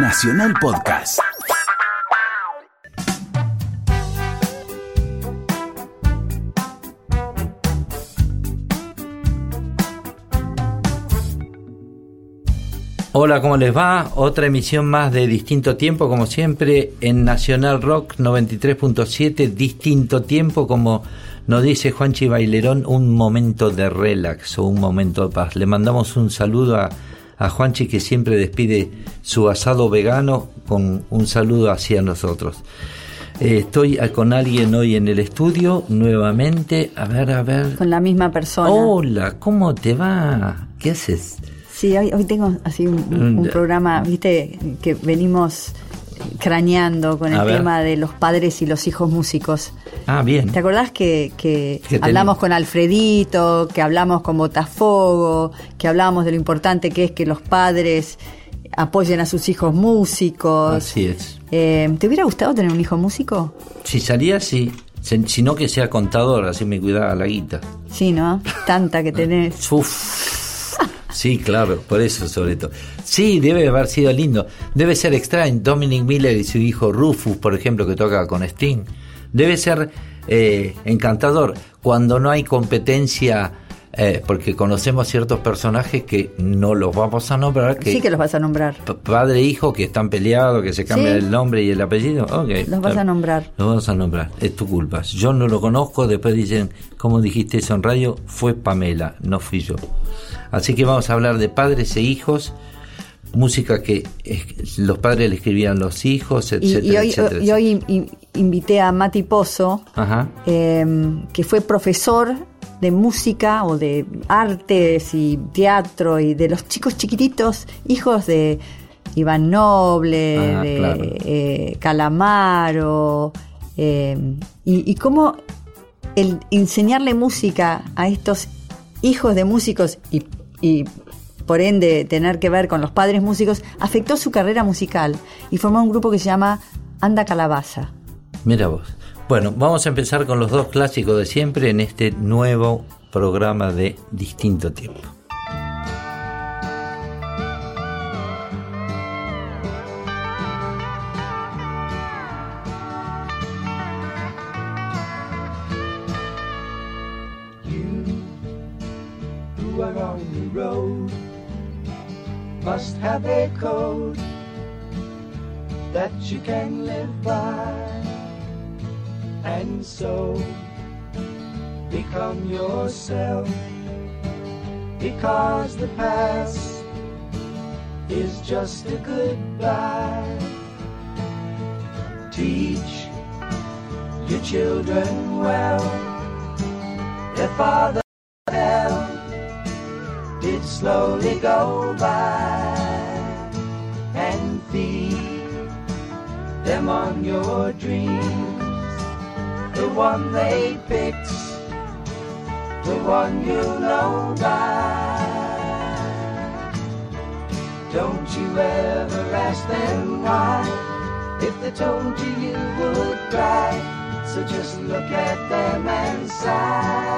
Nacional Podcast. Hola, ¿cómo les va? Otra emisión más de Distinto Tiempo, como siempre, en Nacional Rock 93.7, Distinto Tiempo, como nos dice Juanchi Bailerón, un momento de relax o un momento de paz. Le mandamos un saludo a, a Juanchi que siempre despide su asado vegano con un saludo hacia nosotros. Eh, estoy con alguien hoy en el estudio nuevamente. A ver, a ver. Con la misma persona. Hola, ¿cómo te va? ¿Qué haces? Sí, hoy, hoy tengo así un, un- un programa, viste, que venimos craneando con A el ver. tema de los padres y los hijos músicos. Ah, bien. ¿Te acordás que, que hablamos con Alfredito, que hablamos con Botafogo, que hablábamos de lo importante que es que los padres apoyen a sus hijos músicos? Así es. Eh, ¿Te hubiera gustado tener un hijo músico? Si salía, sí. Si no que sea contador, así me cuidaba la guita. Sí, ¿no? Tanta que tenés. Uf. Sí, claro, por eso sobre todo. Sí, debe haber sido lindo. Debe ser extraño. Dominic Miller y su hijo Rufus, por ejemplo, que toca con Sting. Debe ser eh, encantador cuando no hay competencia, eh, porque conocemos ciertos personajes que no los vamos a nombrar, que Sí que los vas a nombrar. padre e hijo que están peleados, que se cambia Sí. el nombre y el apellido. Okay, Los vas a nombrar. Los vamos a nombrar. Es tu culpa. Yo no lo conozco. Después dicen, como dijiste eso en radio, fue Pamela, no fui yo. Así que vamos a hablar de padres e hijos, música que los padres le escribían los hijos, etcétera, y hoy, etcétera, y hoy in- invité a Mati Pozo, Ajá. eh, que fue profesor de música o de artes y teatro y de los chicos chiquititos, hijos de Iván Noble, Ah, de claro. eh, Calamaro, eh, y, y cómo el enseñarle música a estos hijos de músicos y, y por ende tener que ver con los padres músicos afectó su carrera musical y formó un grupo que se llama Anda Calabaza. Mira vos. Bueno, vamos a empezar con los dos clásicos de siempre en este nuevo programa de distinto tiempo. must have a code that can live by and so become yourself. Because the past is just a goodbye. Teach your children well. Their father hell did slowly go by. And feed them on your dreams. The one they picked, the one you know by. Don't you ever ask them why. If they told you, you would cry. So just look at them and sigh.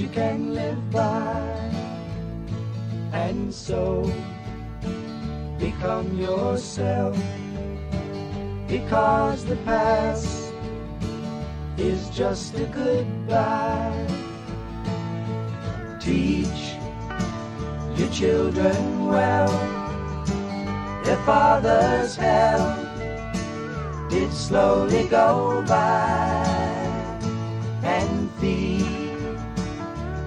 You can live by. And so become yourself. Because the past is just a goodbye. Teach your children well. Their father's hell did slowly go by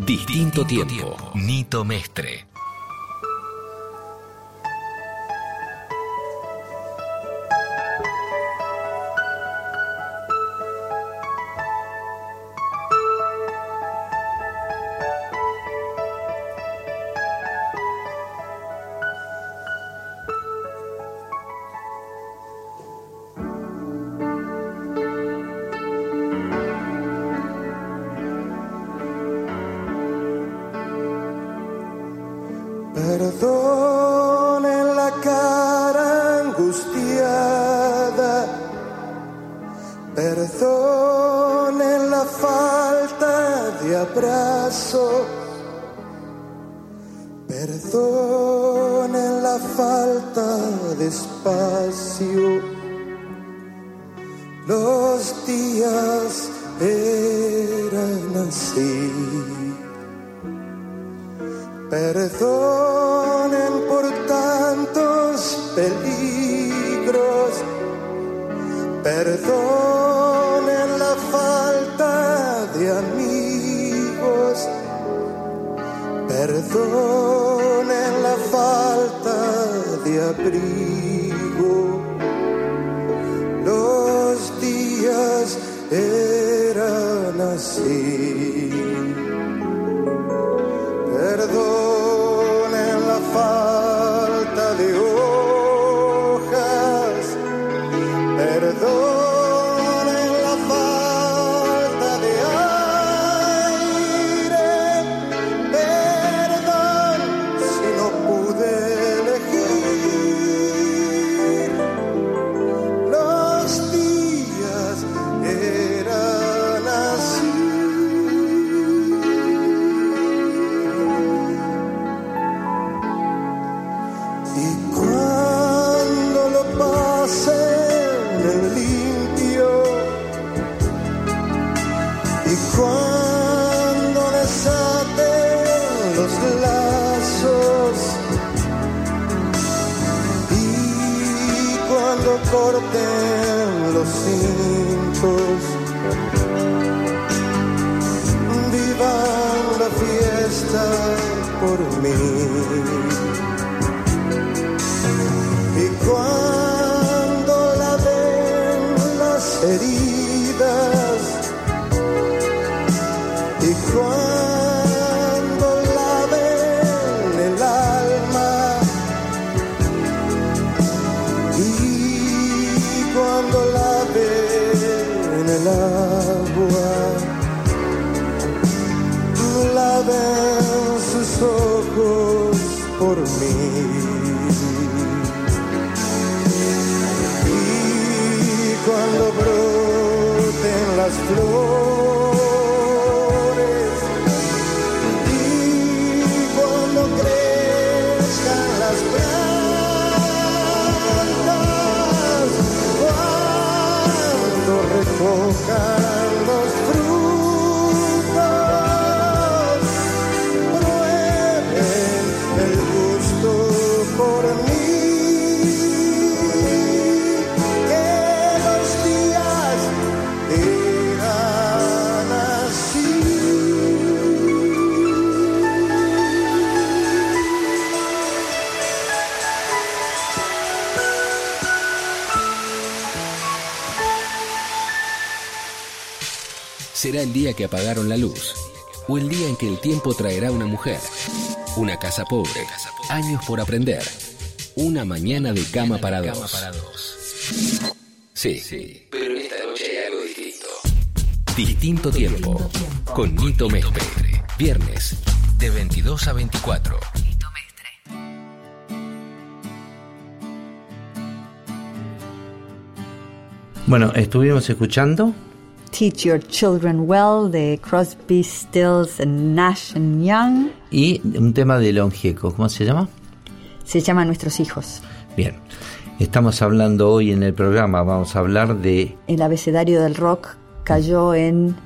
you Distinto tiempo. Nito Mestre. Perdone la falta de abrazo, perdone la falta de espacio. Los días eran así. Perdonen por tantos peligros, perdonen perdonen la falta de abrigo. Será el día que apagaron la luz o el día en que el tiempo traerá una mujer, una casa pobre, años por aprender, una mañana de cama para dos. Sí, sí, pero esta noche hay algo distinto. Distinto tiempo, con Nito Mestre. Viernes, de 22 a 24. Bueno, estuvimos escuchando Teach Your Children Well de Crosby, Stills and Nash and Young. y un tema de León Gieco, ¿cómo se llama? Se llama Nuestros Hijos. Bien, estamos hablando hoy en el programa, vamos a hablar de... El abecedario del rock cayó en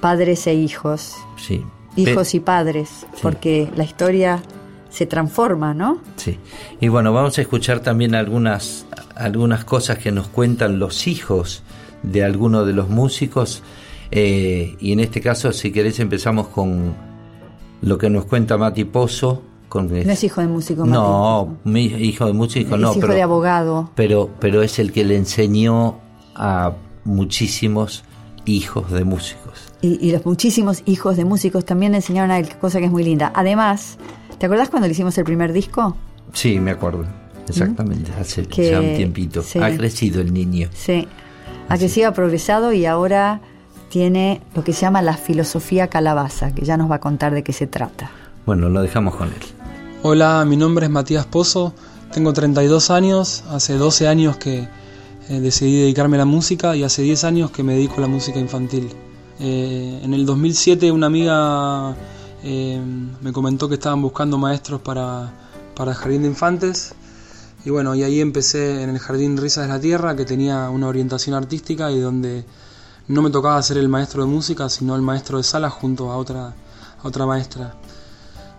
padres e hijos, Sí, hijos y padres, porque la historia se transforma, ¿no? Sí, y bueno, vamos a escuchar también algunas, algunas cosas que nos cuentan los hijos de algunos de los músicos. eh, y en este caso, si querés, empezamos con lo que nos cuenta Mati Pozo. Con No es hijo de músico, No, mi hijo de músico Es no, hijo pero, de abogado. pero, pero es el que le enseñó a muchísimos hijos de músicos. Y, y los muchísimos hijos de músicos también le enseñaron a él, cosa que es muy linda. Además, ¿te acordás cuando le hicimos el primer disco? Sí, me acuerdo. Exactamente, hace Que- ya un tiempito. sí. Ha crecido el niño. Sí. Ha crecido, ha progresado y ahora tiene lo que se llama la filosofía calabaza, que ya nos va a contar de qué se trata. Bueno, lo dejamos con él. Hola, mi nombre es Matías Pozo, tengo 32 años, hace 12 años que eh, decidí dedicarme a la música y hace 10 años que me dedico a la música infantil. Eh, en el 2007 una amiga eh, me comentó que estaban buscando maestros para, para el Jardín de Infantes y bueno, y ahí empecé en el Jardín Risas de la Tierra que tenía una orientación artística y donde no me tocaba ser el maestro de música, sino el maestro de sala junto a otra, otra maestra.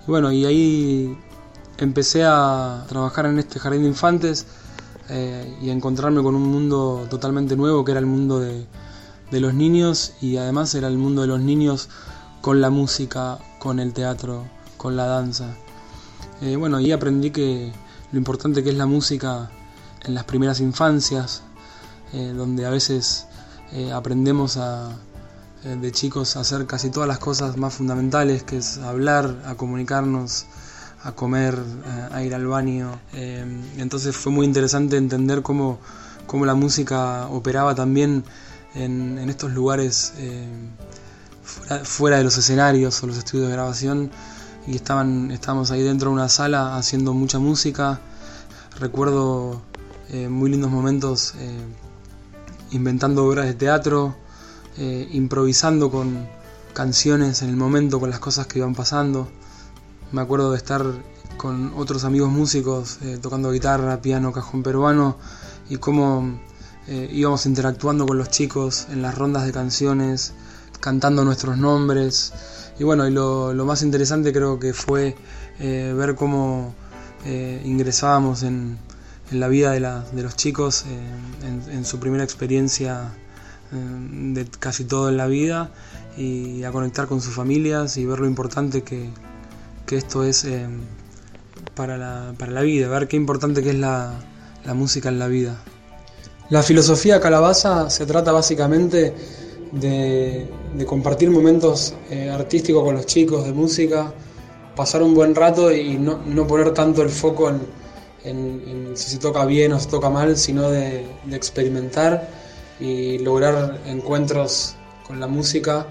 Y bueno, y ahí empecé a trabajar en este jardín de infantes eh, y a encontrarme con un mundo totalmente nuevo que era el mundo de, de los niños y además era el mundo de los niños con la música, con el teatro, con la danza. Eh, bueno, y aprendí que lo importante que es la música en las primeras infancias, eh, donde a veces eh, aprendemos a, eh, de chicos a hacer casi todas las cosas más fundamentales, que es hablar, a comunicarnos, a comer, a ir al baño. Entonces fue muy interesante entender cómo, cómo la música operaba también en, estos lugares fuera de los escenarios o los estudios de grabación y estaban estábamos ahí dentro de una sala haciendo mucha música. Recuerdo eh, muy lindos momentos eh, inventando obras de teatro, eh, improvisando con canciones en el momento, con las cosas que iban pasando. Me acuerdo de estar con otros amigos músicos tocando guitarra, piano, cajón peruano y cómo íbamos interactuando con los chicos en las rondas de canciones, cantando nuestros nombres. Y bueno, y lo, lo más interesante creo que fue eh, ver cómo eh, ingresábamos en, en la vida de, la- de los chicos, eh, en, en su primera experiencia de casi todo en la vida y a conectar con sus familias y ver lo importante que, que esto es para, la, para la vida, ver qué importante que es la, la música en la vida. La filosofía calabaza se trata básicamente de, de compartir momentos eh, artísticos con los chicos, de música, pasar un buen rato y no, no poner tanto el foco en, en- en si se toca bien o se toca mal, sino de, de experimentar y lograr encuentros con la música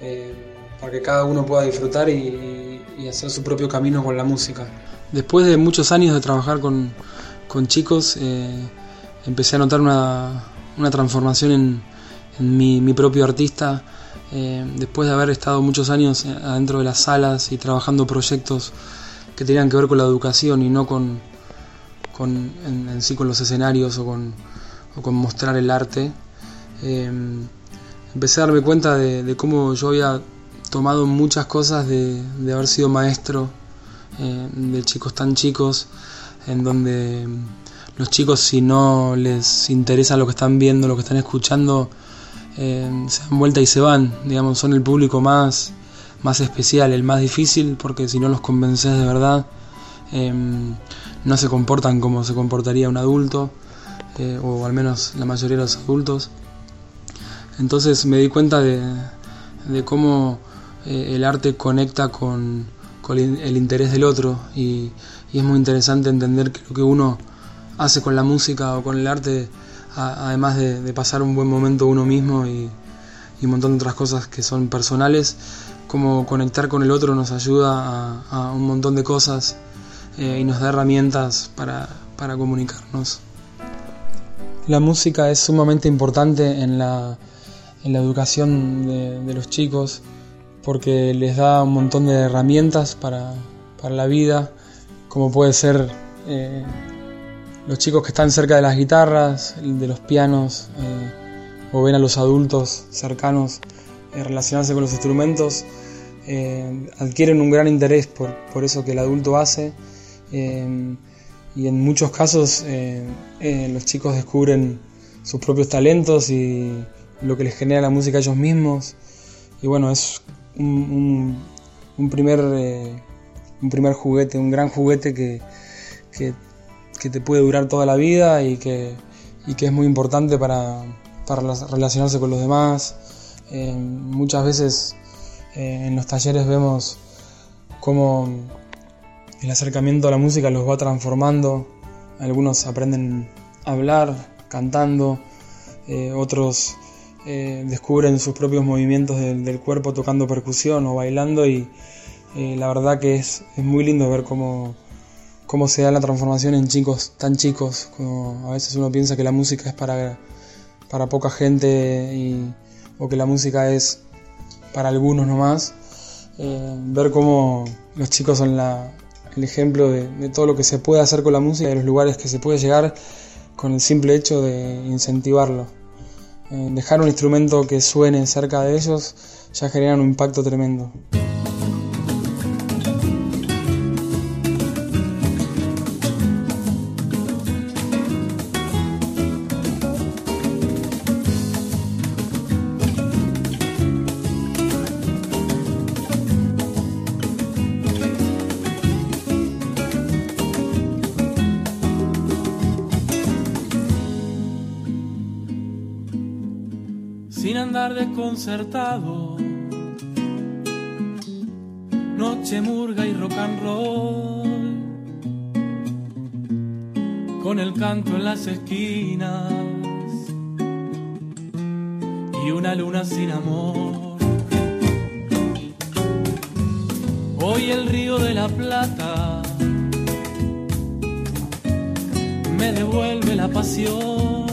eh, para que cada uno pueda disfrutar y, hacer su propio camino con la música. Después de muchos años de trabajar con, con chicos, eh, empecé a notar una, una transformación en, en mi, mi propio artista. Eh, después de haber estado muchos años eh, adentro de las salas y trabajando proyectos que tenían que ver con la educación y no con, con en, sí con los escenarios o con, mostrar el arte, eh, empecé a darme cuenta de, de cómo yo había tomado muchas cosas de, de haber sido maestro de chicos tan chicos, en donde los chicos si no les interesa lo que están viendo, lo que están escuchando, se dan vuelta y se van, digamos, son el público más, más especial, el más difícil, porque si no los convences de verdad, eh, no se comportan como se comportaría un adulto, eh, o al menos la mayoría de los adultos. Entonces me di cuenta de, de cómo eh, el arte conecta con, el interés del otro y, y es muy interesante entender que lo que uno hace con la música o con el arte, además de, pasar un buen momento uno mismo y, y un montón de otras cosas que son personales, como conectar con el otro nos ayuda a, un montón de cosas eh, y nos da herramientas para, para comunicarnos. La música es sumamente importante en la, en la educación de, de los chicos porque les da un montón de herramientas para, para la vida, como puede ser eh, los chicos que están cerca de las guitarras, de los pianos, eh, o ven a los adultos cercanos eh, relacionarse con los instrumentos, eh, adquieren un gran interés por, por eso que el adulto hace. eh, y en muchos casos los chicos descubren sus propios talentos y lo que les genera la música a ellos mismos. Y bueno, es un, primer, un primer juguete, un gran juguete que, que te puede durar toda la vida y que, y que es muy importante para, para rela- relacionarse con los demás. Eh, muchas veces eh, en los talleres vemos cómo el acercamiento a la música los va transformando. Algunos aprenden a hablar cantando, eh, otros descubren sus propios movimientos del, cuerpo tocando percusión o bailando y la verdad que es, es muy lindo ver cómo, cómo se da la transformación en chicos tan chicos. Como a veces uno piensa que la música es para, para poca gente y, o que la música es para algunos nomás. Eh, ver cómo los chicos son la, el ejemplo de, de todo lo que se puede hacer con la música y de los lugares que se puede llegar con el simple hecho de incentivarlo. Eh, dejar un instrumento que suene cerca de ellos ya genera un impacto tremendo. Y una luna sin amor. Hoy el río de la Plata me devuelve la pasión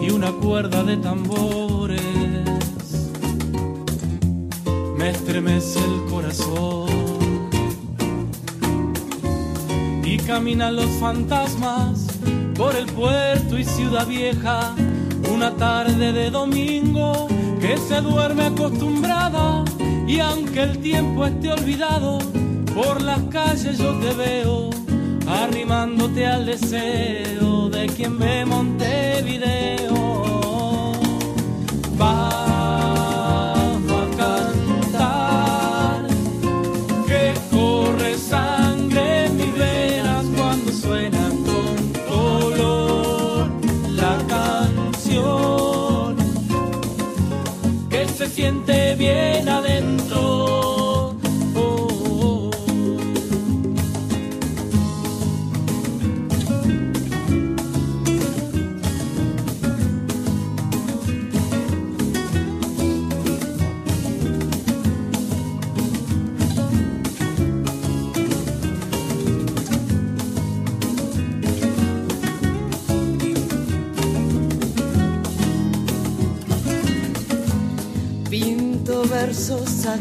y una cuerda de tambores me estremece el corazón y caminan los fantasmas por el puerto y ciudad vieja una tarde de domingo que se duerme acostumbrada y aunque el tiempo esté olvidado por las calles yo te veo arrimándote al deseo de quien ve Montevideo. Siente bien.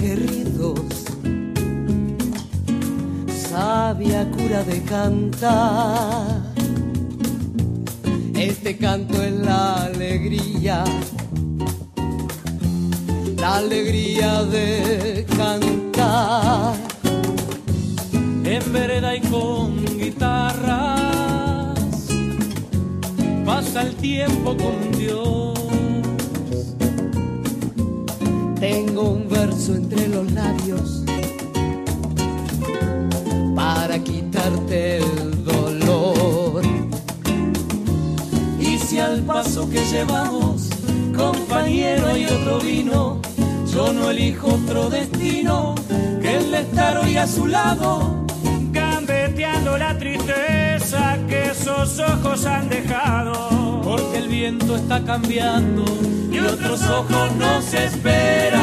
Aguerridos, sabia cura de cantar. Este canto es la alegría, la alegría de cantar. en vereda y con guitarras. Pasa el tiempo con Dios. Entre los labios para quitarte el dolor. Y si al paso que llevamos compañero y otro vino. Yo no elijo otro destino que el de estar hoy a su lado. Gambeteando la tristeza que esos ojos han dejado. Porque el viento está cambiando y otros ojos nos esperan.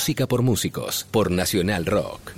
Música por músicos, por Nacional Rock.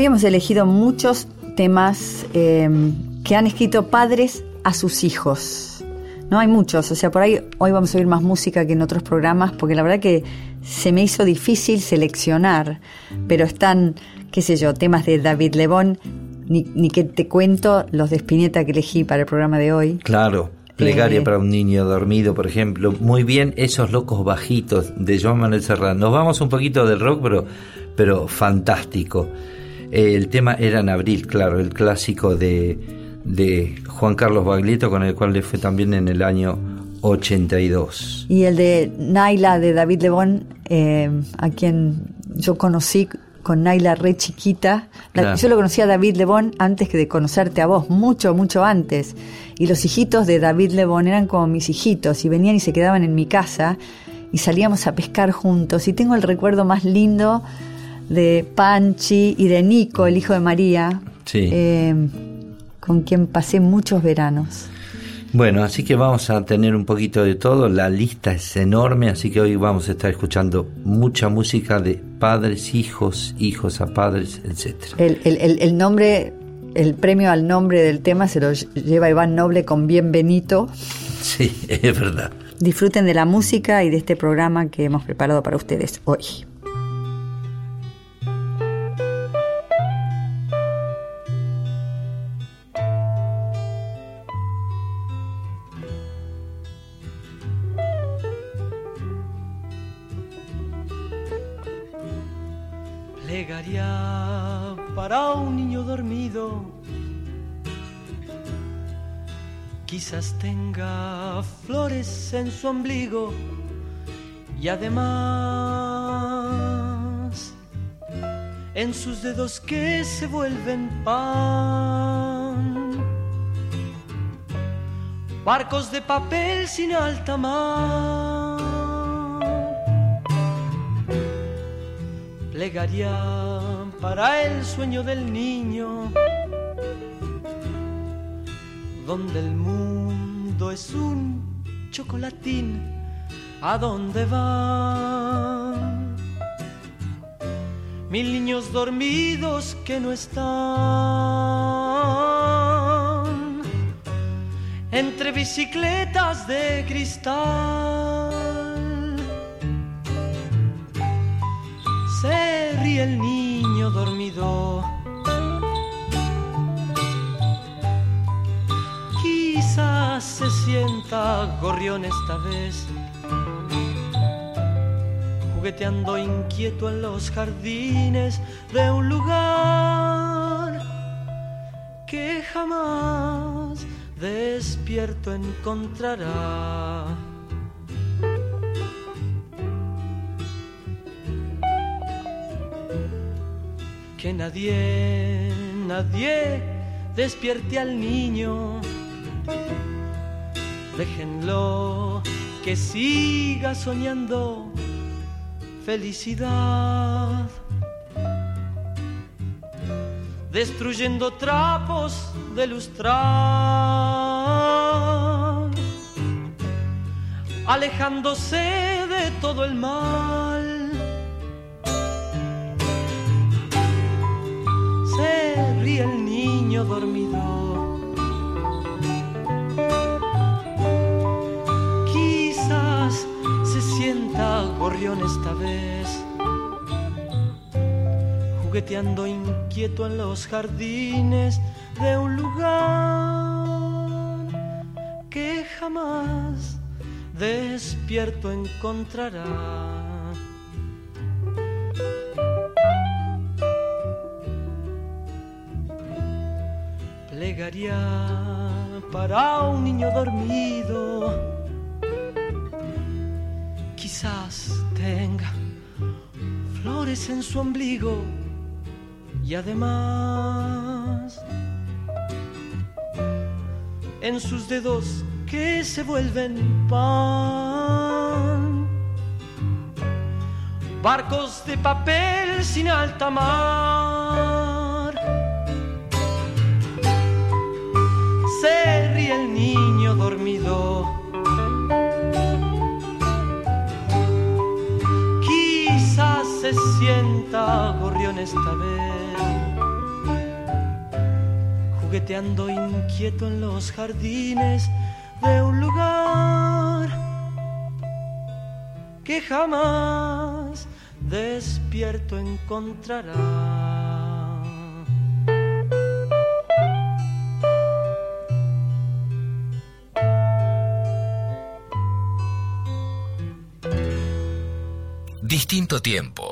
Hoy hemos elegido muchos temas eh, que han escrito padres a sus hijos. No hay muchos, o sea, por ahí hoy vamos a oír más música que en otros programas, porque la verdad que se me hizo difícil seleccionar, pero están, qué sé yo, temas de David Lebón, ni, ni que te cuento los de Spinetta que elegí para el programa de hoy. Claro. Plegaria Eh, para un niño dormido, por ejemplo. Muy bien, esos locos bajitos de Joan Manuel Serrat. Nos vamos un poquito del rock, pero, pero fantástico. Eh, el tema era en abril, claro, el clásico de, de Juan Carlos Baglietto, con el cual le fue también en el año 82. Y el de Naila de David Lebón, eh, a quien yo conocí con Naila re chiquita. Claro. Yo lo conocí a David Lebón antes que de conocerte a vos, mucho, mucho antes. Y los hijitos de David Lebón eran como mis hijitos y venían y se quedaban en mi casa y salíamos a pescar juntos. Y tengo el recuerdo más lindo de Panchi y de Nico, el hijo de María, Sí. eh, con quien pasé muchos veranos. Bueno, así que vamos a tener un poquito de todo. La lista es enorme, así que hoy vamos a estar escuchando mucha música de padres, hijos, hijos a padres, etcétera. El, el- el- el nombre, el premio al nombre del tema se lo lleva Iván Noble con Bienvenido. Sí, es verdad. Disfruten de la música y de este programa que hemos preparado para ustedes hoy. Quizás tenga flores en su ombligo y además en sus dedos que se vuelven pan. Barcos de papel sin alta mar. plegaria para el sueño del niño, donde el mundo es un chocolatín, ¿a dónde van? Mil niños dormidos que no están entre bicicletas de cristal. Se ríe el niño dormido. Quizás se sienta gorrión esta vez, jugueteando inquieto en los jardines de un lugar que jamás despierto encontrará. Que nadie, nadie despierte al niño. Déjenlo que siga soñando felicidad. Destruyendo trapos de lustrar. Alejándose de todo el mal. Se el niño dormido. Quizás se sienta gorrión esta vez, jugueteando inquieto en los jardines de un lugar que jamás despierto encontrará. Para un niño dormido. Quizás tenga flores en su ombligo y además en sus dedos que se vuelven pan. Barcos de papel sin alta mar. Se ríe el niño dormido. Quizás se sienta gorrión esta vez, jugueteando inquieto en los jardines de un lugar que jamás despierto encontrará. Distinto tiempo.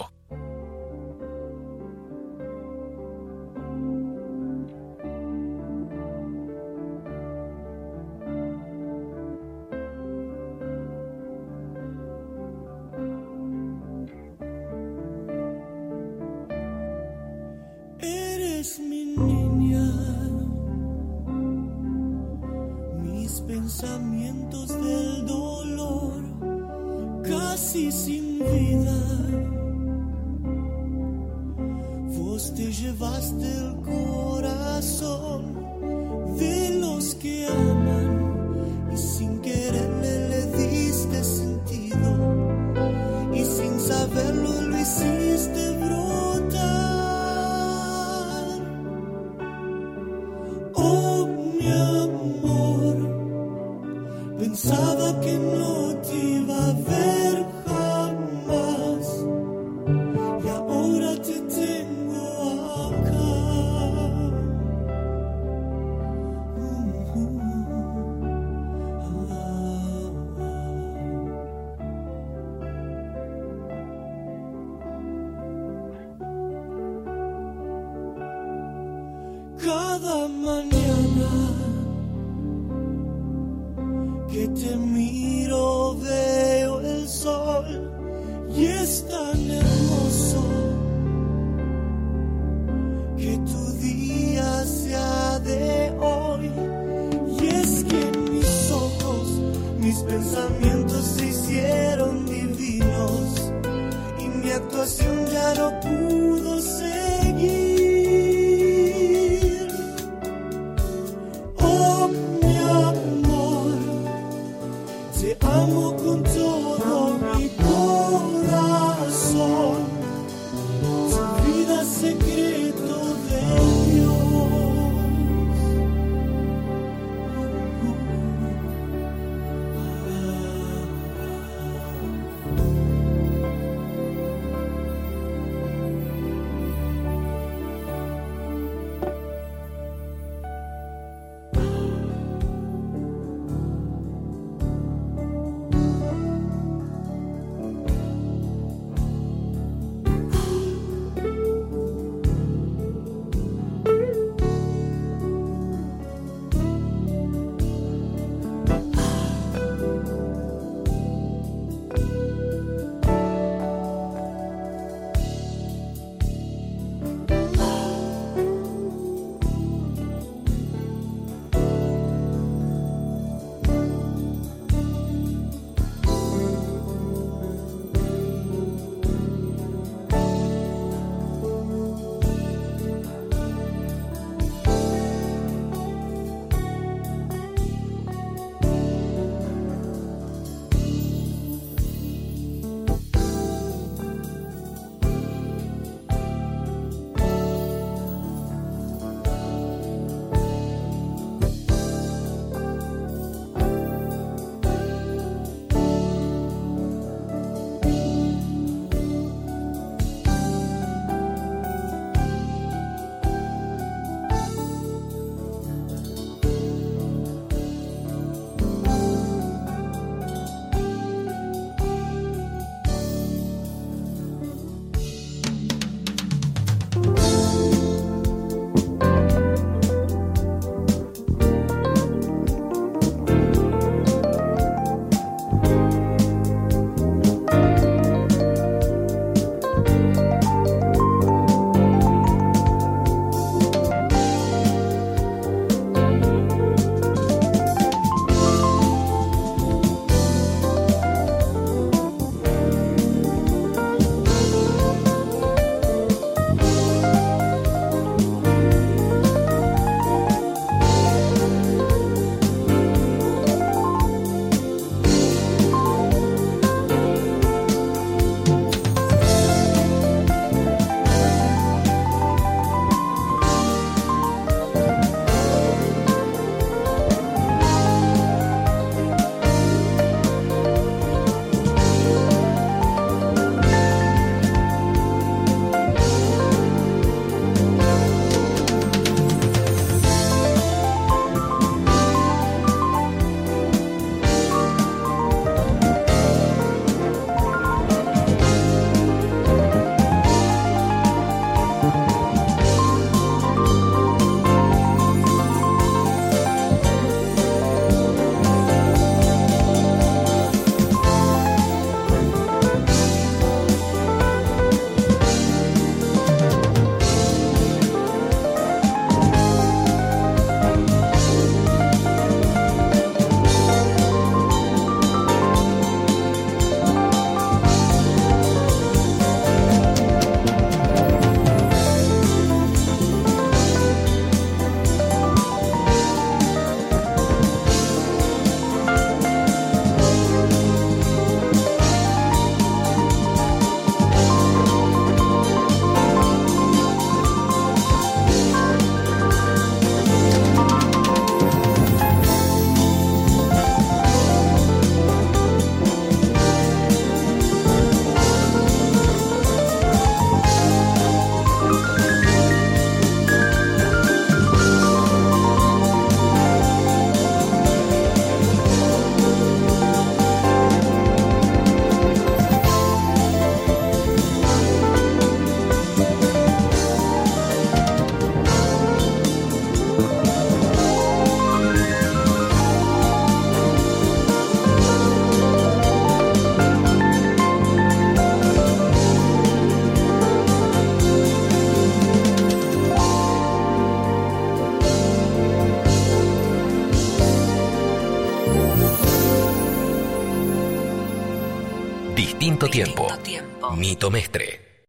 Mito Mestre.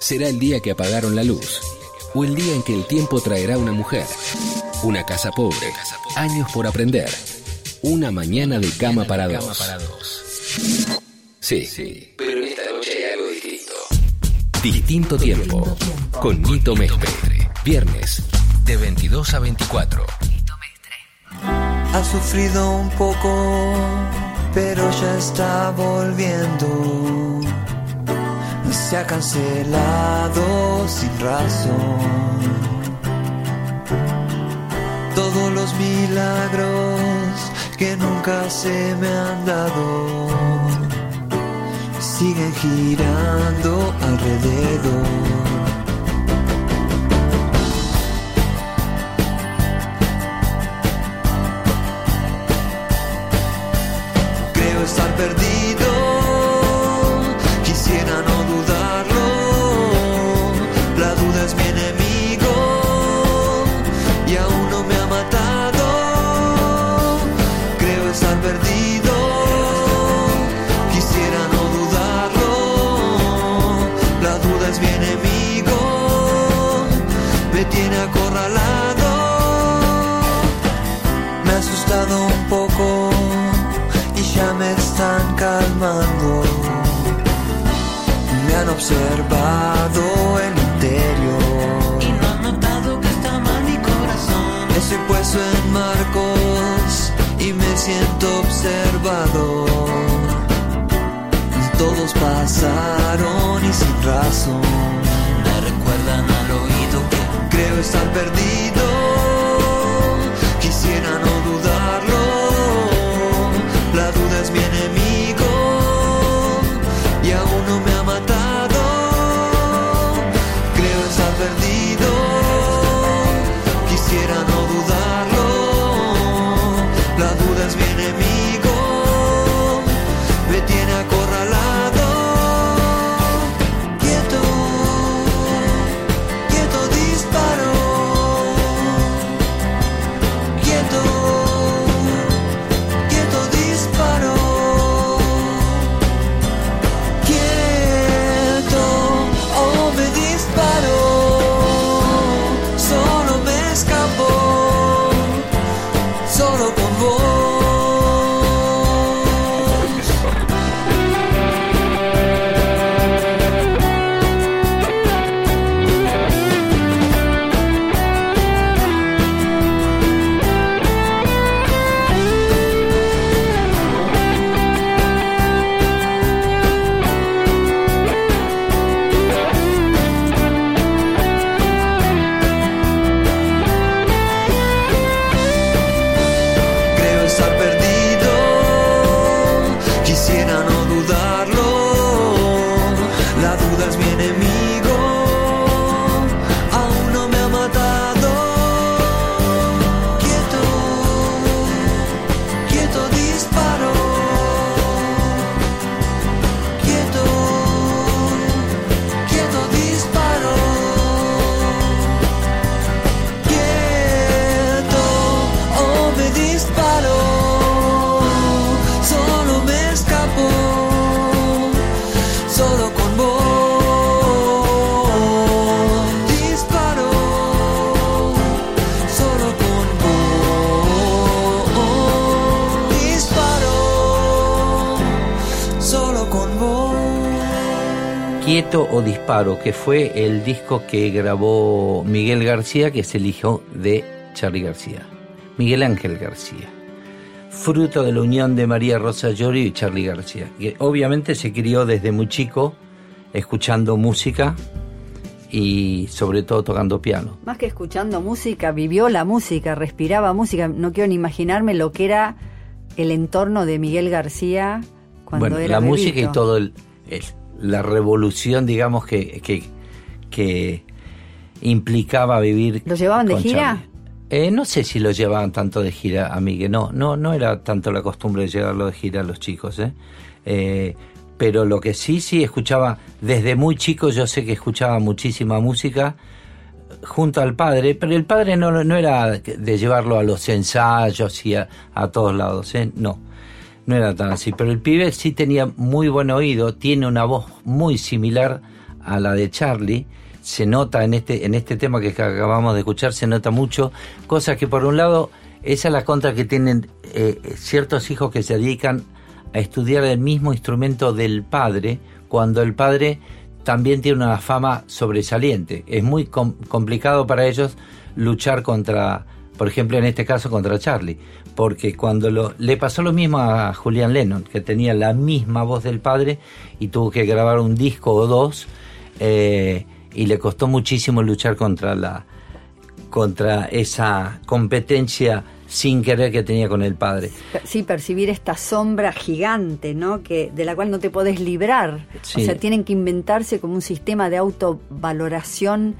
Será el día que apagaron la luz. O el día en que el tiempo traerá una mujer. Una casa pobre. Años por aprender. Una mañana de cama para dos. Sí, sí. Pero en esta noche hay algo distinto. Distinto tiempo. Con Mito Mestre. Viernes. De 22 a 24. Ha sufrido un poco, pero ya está volviendo. Se ha cancelado sin razón. Todos los milagros que nunca se me han dado siguen girando alrededor. Puesto en marcos y me siento observado. Todos pasaron y sin razón. Me recuerdan al oído que Creo estar perdido. Que fue el disco que grabó Miguel García, que es el hijo de Charlie García. Miguel Ángel García. Fruto de la unión de María Rosa Llorio y Charlie García, que obviamente se crió desde muy chico escuchando música y sobre todo tocando piano. Más que escuchando música, vivió la música, respiraba música. No quiero ni imaginarme lo que era el entorno de Miguel García cuando bueno, era la música y todo el, el- la revolución, digamos, que, que, que implicaba vivir. ¿Lo llevaban de gira? Eh, no sé si lo llevaban tanto de gira a Miguel, no, no, no era tanto la costumbre de llevarlo de gira a los chicos, ¿eh? Eh, pero lo que sí, sí escuchaba, desde muy chico yo sé que escuchaba muchísima música junto al padre, pero el padre no, no era de llevarlo a los ensayos y a, a todos lados, ¿eh? no. No era tan así. Pero el pibe sí tenía muy buen oído, tiene una voz muy similar a la de Charlie. Se nota en este, en este tema que acabamos de escuchar, se nota mucho. Cosas que por un lado, esa es la contra que tienen eh, ciertos hijos que se dedican a estudiar el mismo instrumento del padre, cuando el padre también tiene una fama sobresaliente. Es muy com- complicado para ellos luchar contra, por ejemplo, en este caso contra Charlie, porque cuando lo, le pasó lo mismo a Julian Lennon, que tenía la misma voz del padre y tuvo que grabar un disco o dos, eh, y le costó muchísimo luchar contra la contra esa competencia sin querer que tenía con el padre. Sí, percibir esta sombra gigante, ¿no? Que de la cual no te podés librar. Sí. O sea, tienen que inventarse como un sistema de autovaloración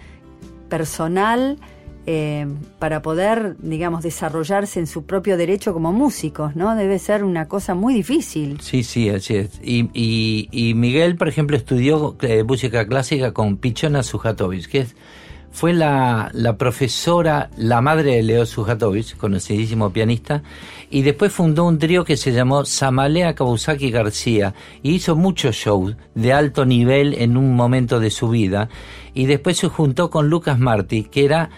personal eh, para poder, digamos, desarrollarse en su propio derecho como músicos, ¿no? Debe ser una cosa muy difícil. Sí, sí, así es. Y, y, Miguel, por ejemplo, estudió eh, música clásica con Pichona Sujatovich, que es, fue la, profesora, la madre de Leo Sujatovich, conocidísimo pianista, y después fundó un trío que se llamó Samalea Kawasaki García, y hizo muchos shows de alto nivel en un momento de su vida, y después se juntó con Lucas Martí, que era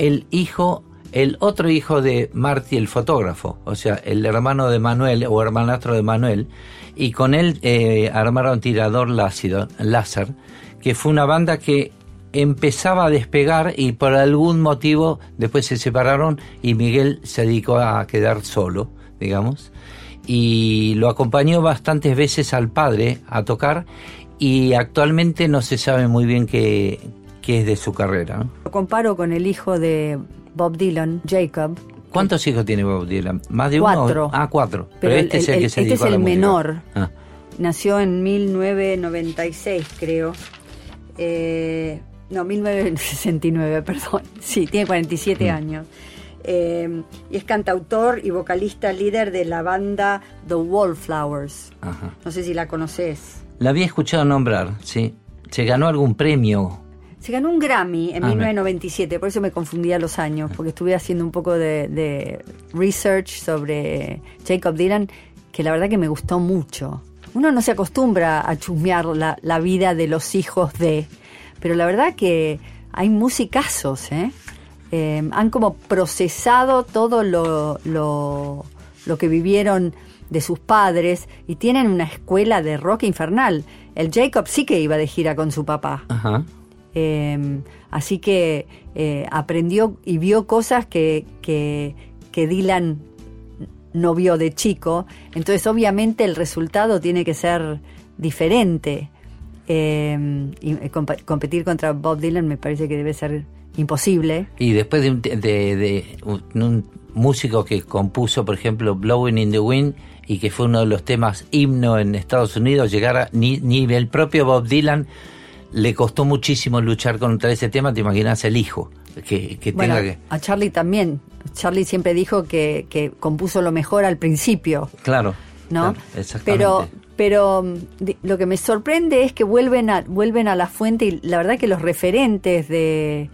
el hijo el otro hijo de Marty, el fotógrafo, o sea, el hermano de Manuel o hermanastro de Manuel, y con él eh, armaron Tirador Lácido, Láser, que fue una banda que empezaba a despegar y por algún motivo después se separaron y Miguel se dedicó a quedar solo, digamos, y lo acompañó bastantes veces al padre a tocar y actualmente no se sabe muy bien qué, qué es de su carrera. Lo comparo con el hijo de Bob Dylan, Jacob. ¿Cuántos hijos tiene Bob Dylan? ¿Más de uno? Cuatro. Ah, cuatro. Pero, Pero este el- es el, el- que se este es el menor. Ah, Nació en 1996, creo. Eh, no, 1969, perdón. Sí, tiene 47 Mm. años. Eh, y es cantautor y vocalista líder de la banda The Wallflowers. ajá. No sé si la conoces. La había escuchado nombrar, sí. ¿Se ganó algún premio? Se ganó un Grammy en Ah, 1997, por eso me confundía los años, porque estuve haciendo un poco de, de research sobre Jacob Dylan, que la verdad que me gustó mucho. Uno no se acostumbra a chusmear la, la vida de los hijos de, pero la verdad que hay musicazos, ¿eh? Eh, han como procesado todo lo, lo, lo que vivieron de sus padres y tienen una escuela de rock infernal. El Jacob sí que iba de gira con su papá. Ajá. Eh, así que eh, aprendió y vio cosas que, que, que Dylan no vio de chico. Entonces, obviamente, el resultado tiene que ser diferente. Eh, y eh, competir contra Bob Dylan me parece que debe ser imposible. Y después de un, de, de un músico que compuso, por ejemplo, Blowing in the Wind, y que fue uno de los temas himno en Estados Unidos, llegar a, ni, ni el propio Bob Dylan le costó muchísimo luchar contra ese tema, te imaginas el hijo, que, que Bueno, tenga que... a Charlie también. Charlie siempre dijo que, que compuso lo mejor al principio. Claro. ¿no? claro, exactamente. Pero, pero mm, lo que me sorprende es que vuelven a, vuelven a la fuente y la verdad que los referentes de,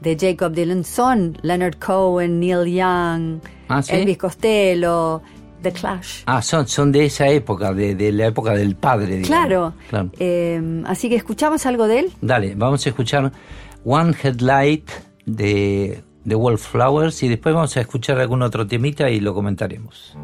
de Jacob Dylan son Leonard Cohen, Neil Young, Ah, ¿sí? Elvis Costello, The Clash. Ah, son, son de esa época, de, de la época del padre, digamos. Claro. Claro. Eh, así que escuchamos algo de él. Dale, vamos a escuchar One Headlight de, de Wallflowers y después vamos a escuchar algún otro temita y lo comentaremos.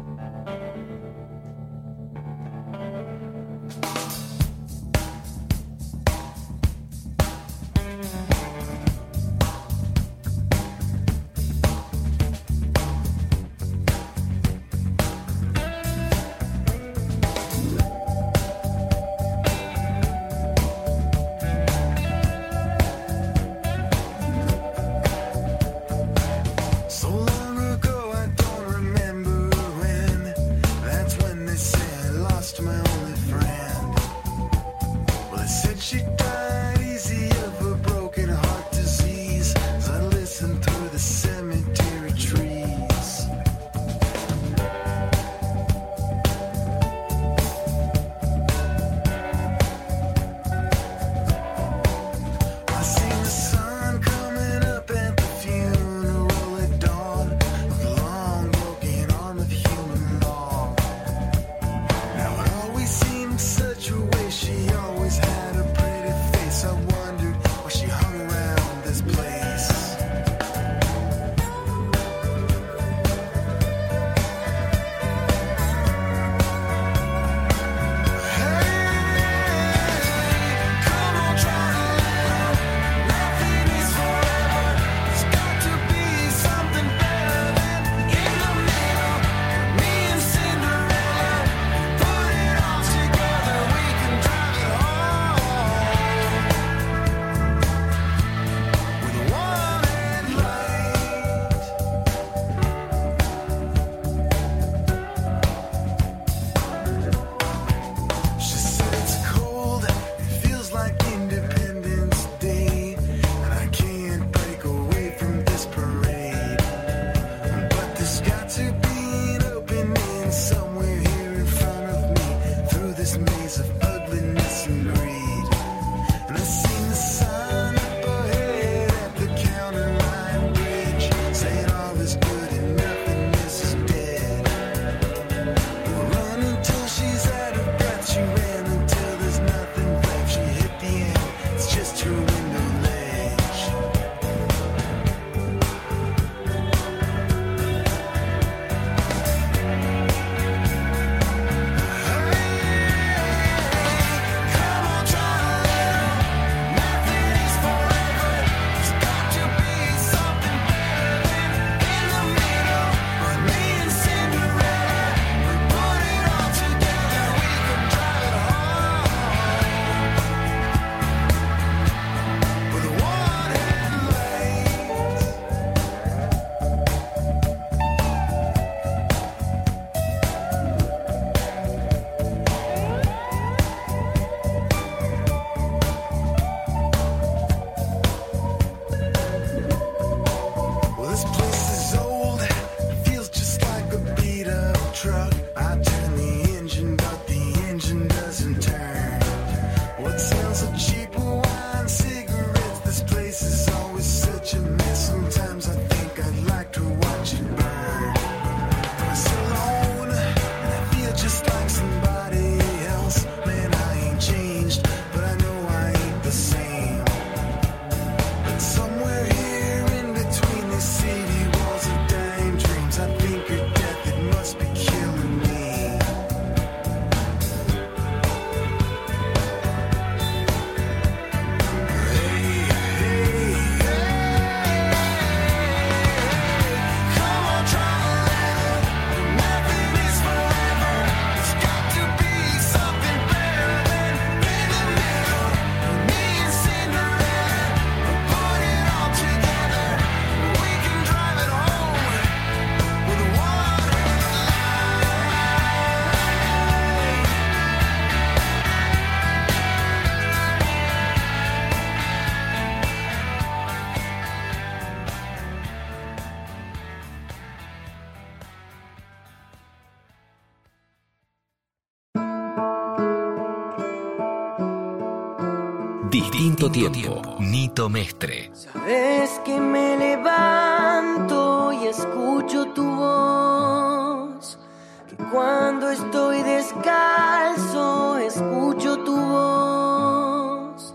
Distinto tiempo. Nito Mestre. Sabes que me levanto y escucho tu voz. Que cuando estoy descalzo escucho tu voz.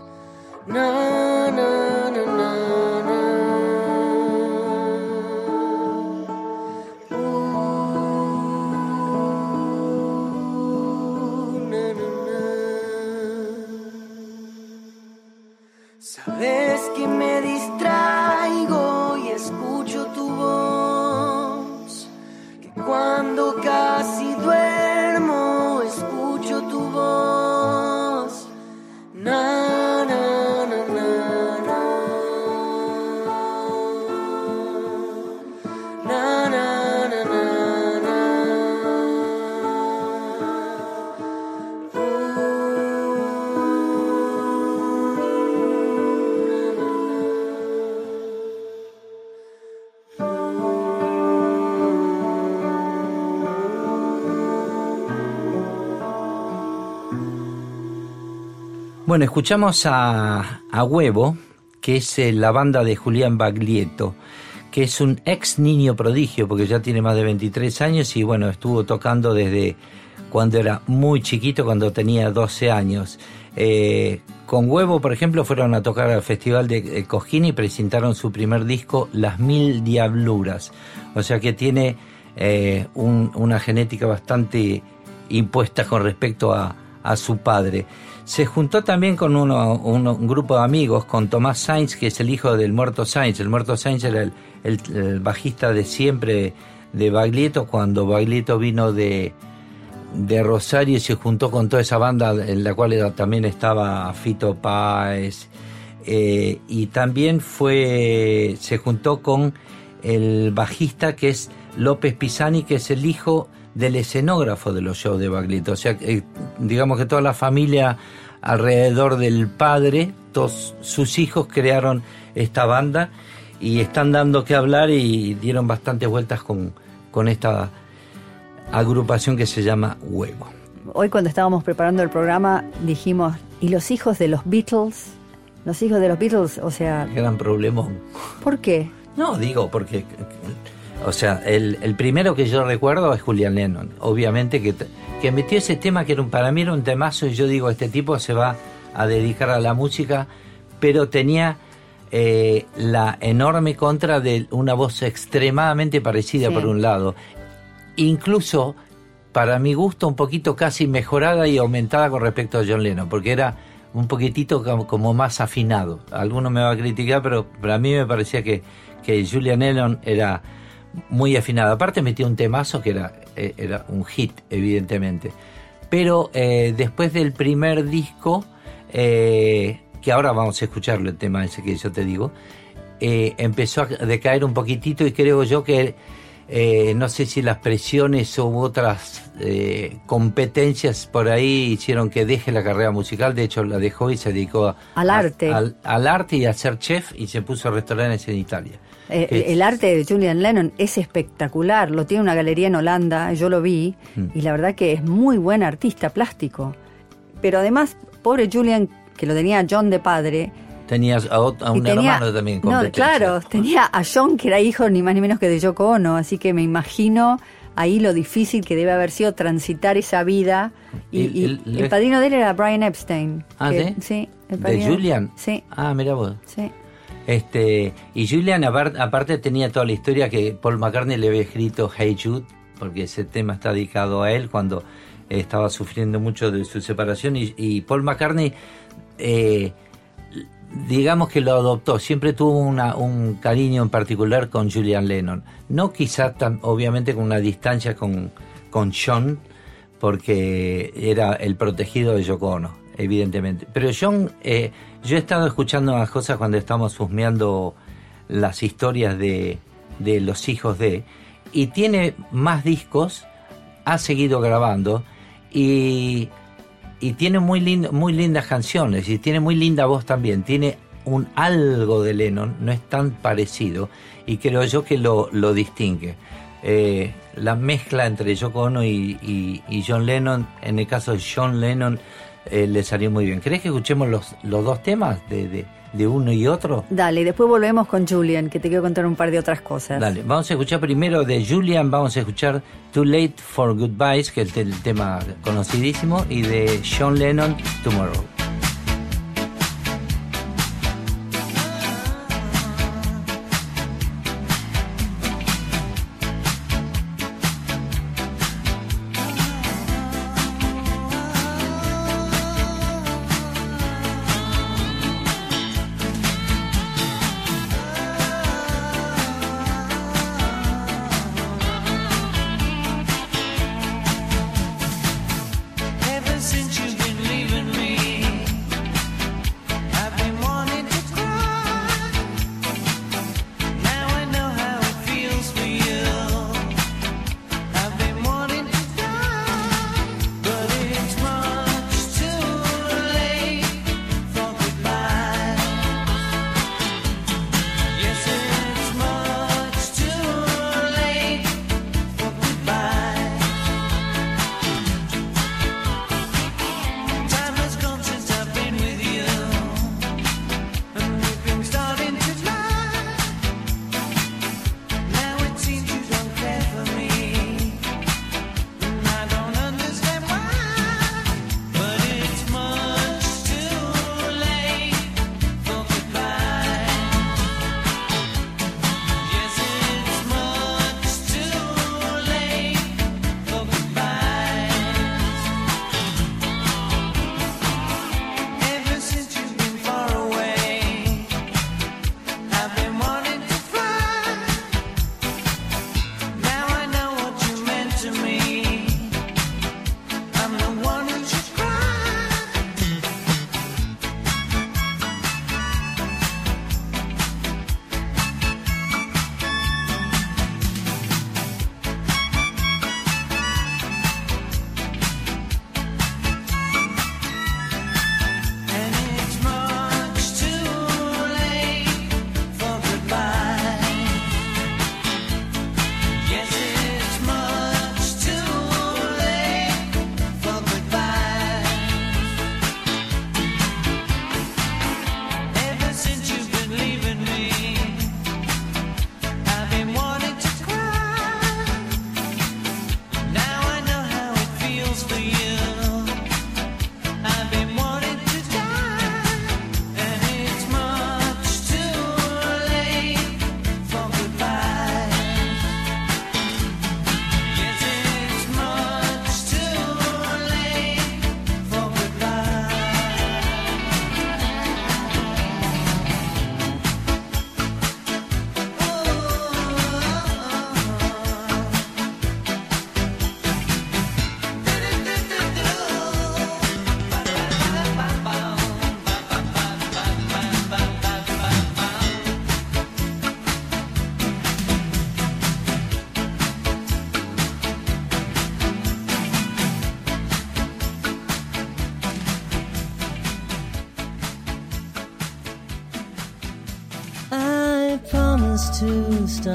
Na, Bueno, escuchamos a, a Huevo, que es eh, la banda de Julián Baglietto, que es un ex niño prodigio, porque ya tiene más de 23 años y bueno, estuvo tocando desde cuando era muy chiquito, cuando tenía 12 años. Eh, con Huevo, por ejemplo, fueron a tocar al Festival de eh, Cosquín y presentaron su primer disco, Las Mil Diabluras. O sea que tiene un- una genética bastante impuesta con respecto a su padre. Se juntó también con uno, un grupo de amigos, con Tomás Sainz, que es el hijo del muerto Sainz. El muerto Sainz era el, bajista de siempre de Baglietto, cuando Baglietto vino de, de Rosario y se juntó con toda esa banda en la cual también estaba Fito Páez eh, y también fue se juntó con el bajista que es López Pisani que es el hijo del escenógrafo de los shows de Baglietto o sea eh, digamos que toda la familia alrededor del padre todos sus hijos crearon esta banda y están dando que hablar y dieron bastantes vueltas con, con esta agrupación que se llama Huevo. Hoy cuando estábamos preparando el programa dijimos, ¿y los hijos de los Beatles? Los hijos de los Beatles, o sea, Gran problemón. ¿por qué? No, digo, porque, o sea, el, el primero que yo recuerdo es Julian Lennon. Obviamente que, que metió ese tema que era un, para mí era un temazo y yo digo, este tipo se va a dedicar a la música, pero tenía eh, la enorme contra de una voz extremadamente parecida Sí. por un lado. Incluso, para mi gusto, un poquito casi mejorada y aumentada con respecto a John Lennon, porque era un poquitito como, como más afinado. Alguno me va a criticar, pero para mí me parecía que, que Julian Lennon era muy afinado. Aparte metía un temazo que era, eh, era un hit, evidentemente. Pero eh, después del primer disco, eh, que ahora vamos a escucharlo, el tema ese que yo te digo, eh, empezó a decaer un poquitito y creo yo que no sé si las presiones u otras competencias por ahí hicieron que deje la carrera musical, de hecho la dejó y se dedicó a- Al a- arte. al, al arte y a ser chef y se puso restaurantes en Italia. Eh, el arte de Julian Lennon es espectacular, lo tiene una galería en Holanda, yo lo vi, Mm. y la verdad que es muy buen artista plástico. pero además, pobre Julian, que lo tenía a John de padre, Tenías a, a un tenía- hermano también con no, claro, tenía a John que era hijo ni más ni menos que de Yoko Ono, así que me imagino ahí lo difícil que debe haber sido transitar esa vida. Y, Y- y el- el, padrino de él era Brian Epstein. Ah, que- ¿sí? Sí. el ¿De Julian? Sí, Ah, mira vos. sí. Este, y Julian apar- aparte tenía toda la historia que Paul McCartney le había escrito Hey Jude, porque ese tema está dedicado a él cuando estaba sufriendo mucho de su separación y, Paul McCartney eh, digamos que lo adoptó, siempre tuvo un cariño en particular con Julian Lennon. No quizá tan, obviamente con una distancia con, con John, porque era el protegido de Yoko Ono, evidentemente. Pero John, eh, yo he estado escuchando unas cosas cuando estamos husmeando las historias de, de los hijos de, y tiene más discos, ha seguido grabando, y y tiene muy lindo, muy lindas canciones y tiene muy linda voz también. Tiene un algo de Lennon, no es tan parecido y creo yo que lo, lo distingue. Eh, la mezcla entre Yoko Ono y- y John Lennon, en el caso de John Lennon, eh, le salió muy bien. ¿Crees que escuchemos los, los dos temas de, de- de uno y otro? Dale, y después volvemos con Julian, que te quiero contar un par de otras cosas. Dale, vamos a escuchar primero de Julian, vamos a escuchar Too Late for Goodbyes, que es el tema conocidísimo, y de John Lennon, Tomorrow.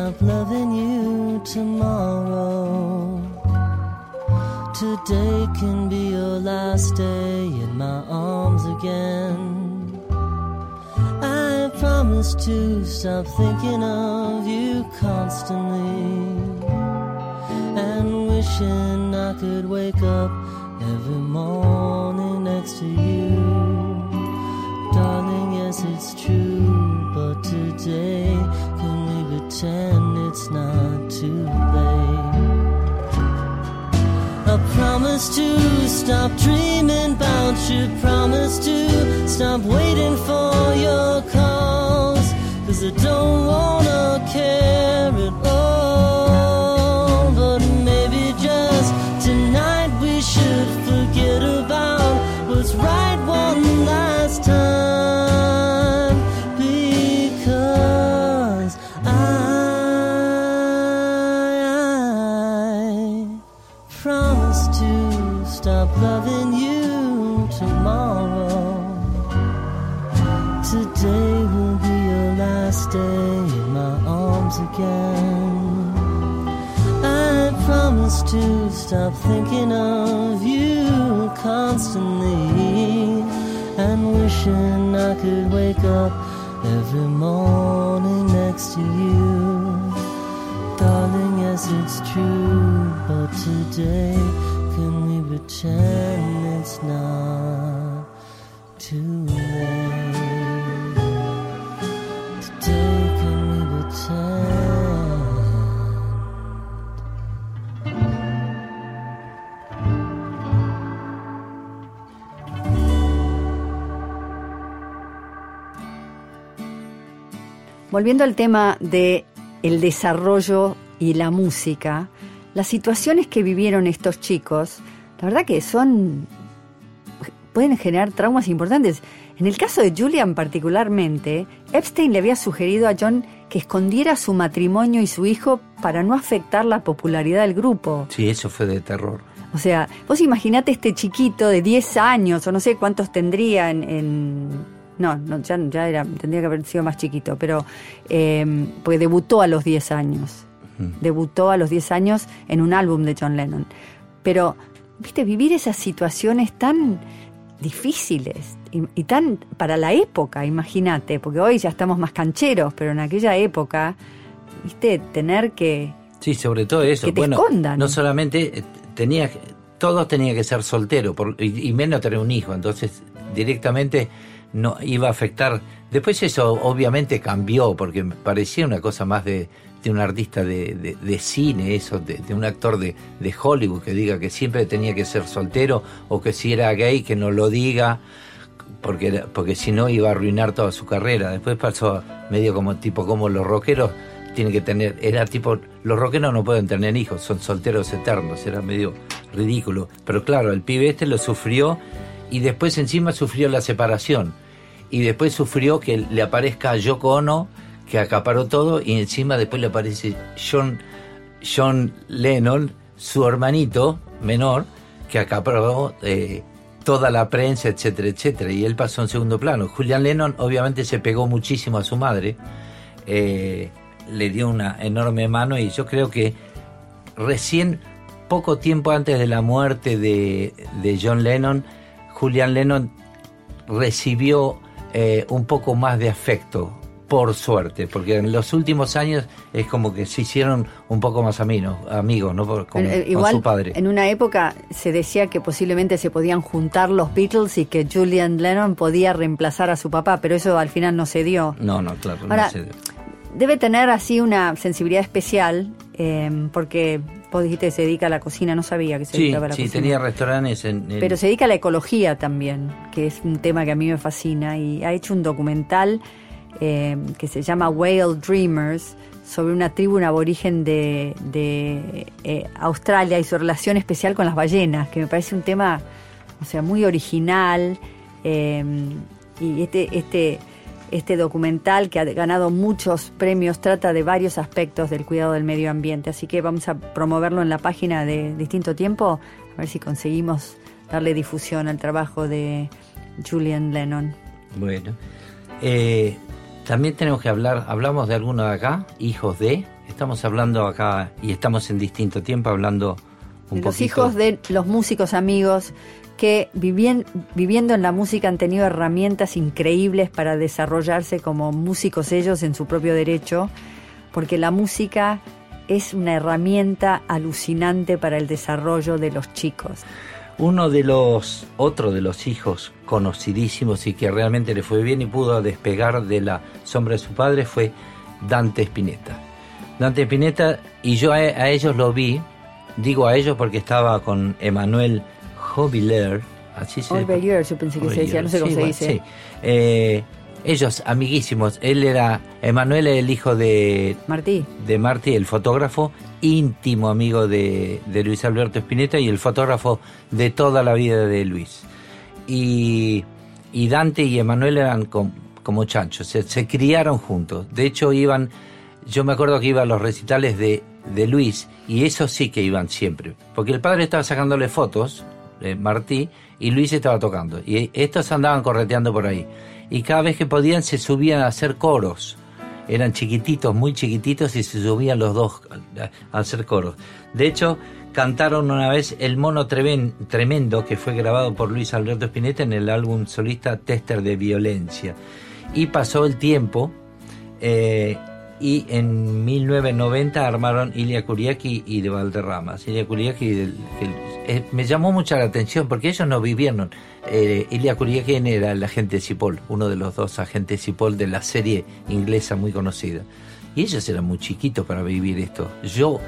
Stop loving you tomorrow. today can be your last day in my arms again. I promise to stop thinking of you constantly and wishing should Volviendo al tema de el desarrollo y la música, las situaciones que vivieron estos chicos, la verdad que son pueden generar traumas importantes. En el caso de Julian particularmente, Epstein le había sugerido a John que escondiera su matrimonio y su hijo para no afectar la popularidad del grupo. Sí, eso fue de terror. O sea, vos imaginate este chiquito de 10 años, o no sé cuántos tendría en... en- no, no, ya, ya era, tendría que haber sido más chiquito, pero... eh, porque debutó a los 10 años. Debutó a los 10 años en un álbum de John Lennon. Pero, viste, vivir esas situaciones tan difíciles y, y tan para la época, imagínate, porque hoy ya estamos más cancheros, pero en aquella época, viste, tener que... Sí, sobre todo eso. Que te bueno, escondan. no solamente eh, tenía, todos tenían que ser solteros por- y, y menos tener un hijo, entonces directamente no iba a afectar. Después eso obviamente cambió porque parecía una cosa más de, de un artista de, de- cine, eso, de, de un actor de, Hollywood que diga que siempre tenía que ser soltero o que si era gay que no lo diga porque porque si no iba a arruinar toda su carrera. Después pasó medio como tipo como los rockeros tienen que tener, era tipo, los rockeros no pueden tener hijos, son solteros eternos, era medio ridículo. Pero claro, el pibe este lo sufrió y después encima sufrió la separación. Y después sufrió que le aparezca Yoko Ono, que acaparó todo, y encima después le aparece John, John Lennon, su hermanito menor, que acaparó eh, toda la prensa, etcétera, etcétera, y él pasó en segundo plano. Julian Lennon obviamente se pegó muchísimo a su madre, eh, le dio una enorme mano y yo creo que recién, poco tiempo antes de la muerte de, de John Lennon, Julian Lennon recibió eh, un poco más de afecto, por suerte, porque en los últimos años es como que se hicieron un poco más amigos, amigos ¿no? Eh, con Igual, su padre. en una época se decía que posiblemente se podían juntar los Beatles y que Julian Lennon podía reemplazar a su papá, pero eso al final no se dio. No, no, claro. no Ahora, sé. Debe tener así una sensibilidad especial, eh, porque vos dijiste que se dedica a la cocina, no sabía que se Sí, dedicaba a la sí, cocina. tenía restaurantes en... Pero se dedica a la ecología también, que es un tema que a mí me fascina. Y ha hecho un documental eh, que se llama Whale Dreamers sobre una tribu, un aborigen de, de eh, Australia y su relación especial con las ballenas, que me parece un tema, o sea, muy original. eh, y este, este, este documental que ha ganado muchos premios trata de varios aspectos del cuidado del medio ambiente. Así que vamos a promoverlo en la página de Distinto Tiempo, a ver si conseguimos darle difusión al trabajo de Julian Lennon. Bueno, eh, también tenemos que hablar, hablamos de alguno de acá, hijos de, estamos hablando acá y estamos en distinto tiempo hablando un los poquito- hijos de los músicos amigos que vivien- viviendo en la música han tenido herramientas increíbles para desarrollarse como músicos ellos en su propio derecho, porque la música es una herramienta alucinante para el desarrollo de los chicos. Uno de los, otro de los hijos conocidísimos y que realmente le fue bien y pudo despegar de la sombra de su padre fue Dante Spinetta. Dante Spinetta, y yo a, a ellos lo vi, digo a ellos porque estaba con Emanuel Joviller, así se Orbelier, yo pensé que se decía, no sé cómo Sí, se dice. sí. Eh, ellos, amiguísimos, él era, Emanuel era el hijo de Martí. de Martí, el fotógrafo íntimo amigo de, de Luis Alberto Spinetta y el fotógrafo de toda la vida de Luis. Y, y Dante y Emanuel eran com- como chanchos, se, se criaron juntos. De hecho, iban, yo me acuerdo que iba a los recitales de, de Luis y eso sí que iban siempre. Porque el padre estaba sacándole fotos, eh, Martí, y Luis estaba tocando. Y estos andaban correteando por ahí. Y cada vez que podían se subían a hacer coros eran chiquititos, muy chiquititos y se subían los dos a, hacer coros. De hecho, cantaron una vez El Mono Tremendo, que fue grabado por Luis Alberto Spinetta en el álbum solista Tester de Violencia. Y pasó el tiempo eh, y en 1990 armaron Ilia Kuriaki y de Valderramas. Ilia Kuriaki eh, me llamó mucho la atención porque ellos no vivieron. Eh, Ilia Kuriaki era el agente Cipoll, uno de los dos agentes Cipoll de la serie inglesa muy conocida. Y ellos eran muy chiquitos para vivir esto. Yo,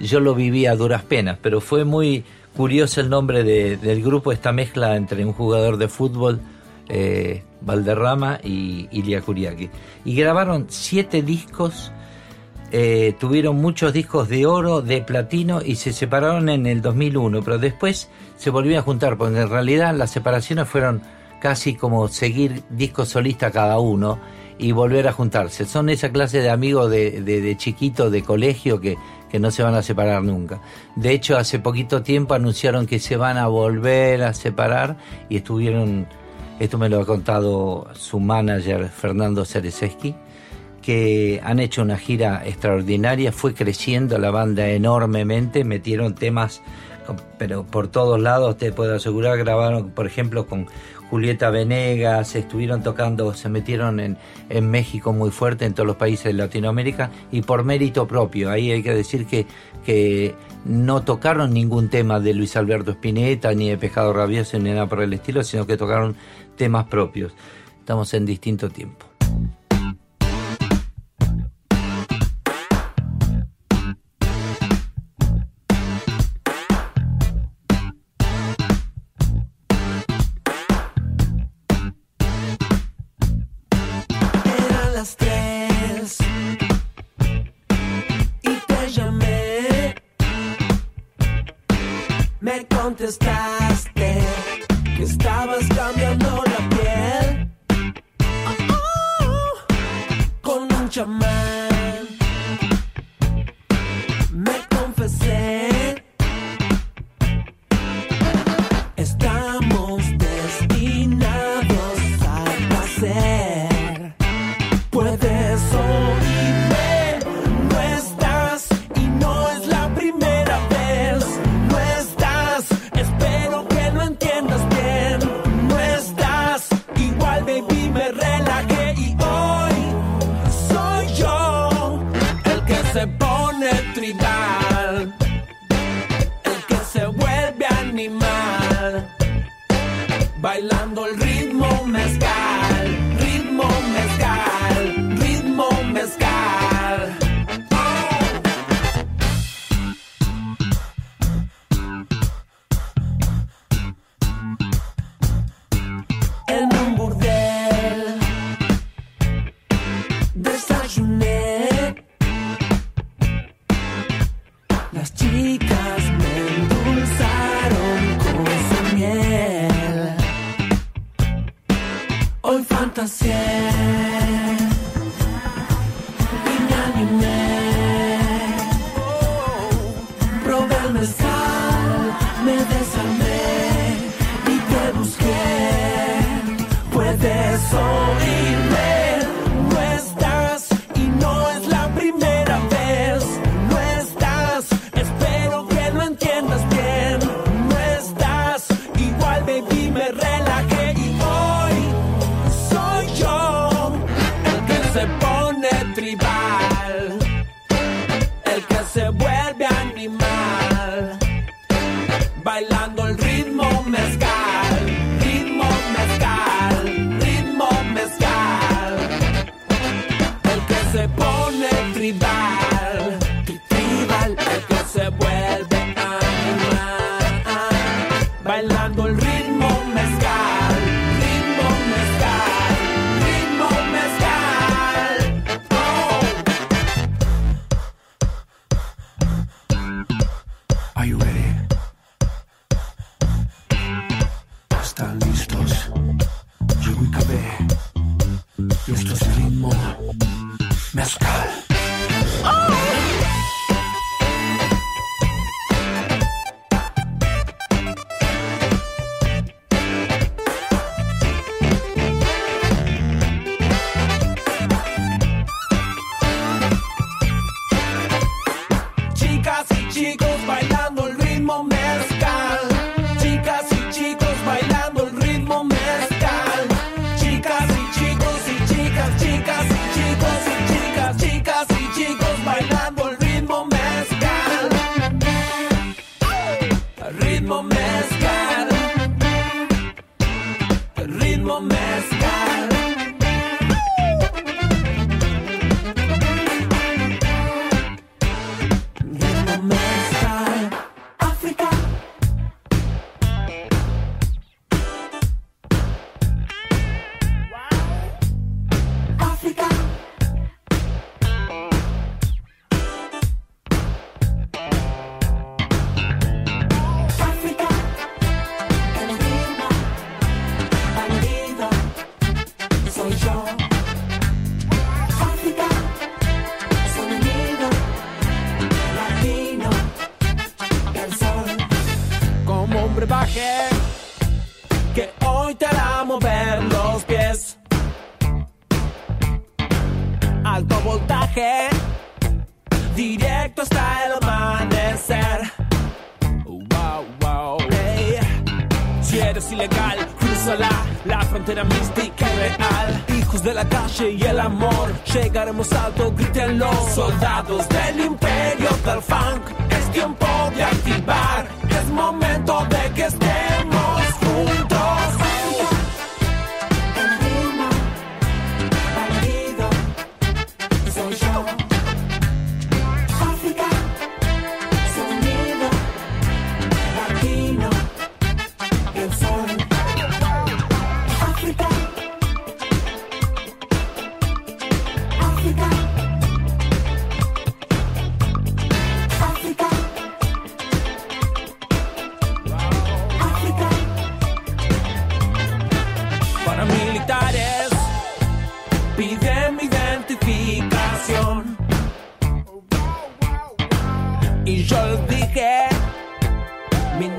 yo lo viví a duras penas, pero fue muy curioso el nombre de- del grupo, esta mezcla entre un jugador de fútbol, eh, Valderrama y Ilia Kuriaki. Y grabaron siete discos, eh, tuvieron muchos discos de oro, de platino y se separaron en el 2001, pero después se volvieron a juntar, porque en realidad las separaciones fueron casi como seguir discos solistas cada uno y volver a juntarse. Son esa clase de amigos de, de, de chiquito, de colegio, que, que no se van a separar nunca. De hecho, hace poquito tiempo anunciaron que se van a volver a separar y estuvieron, esto me lo ha contado su manager Fernando Cereseski, que han hecho una gira extraordinaria, fue creciendo la banda enormemente, metieron temas, pero por todos lados te puedo asegurar, grabaron por ejemplo con Julieta Venegas, estuvieron tocando, se metieron en, México muy fuerte, en todos los países de Latinoamérica, y por mérito propio, ahí hay que decir que, que no tocaron ningún tema de Luis Alberto Spinetta, ni de Pejado Rabioso, ni nada por el estilo, sino que tocaron temas propios. Estamos en distinto tiempo.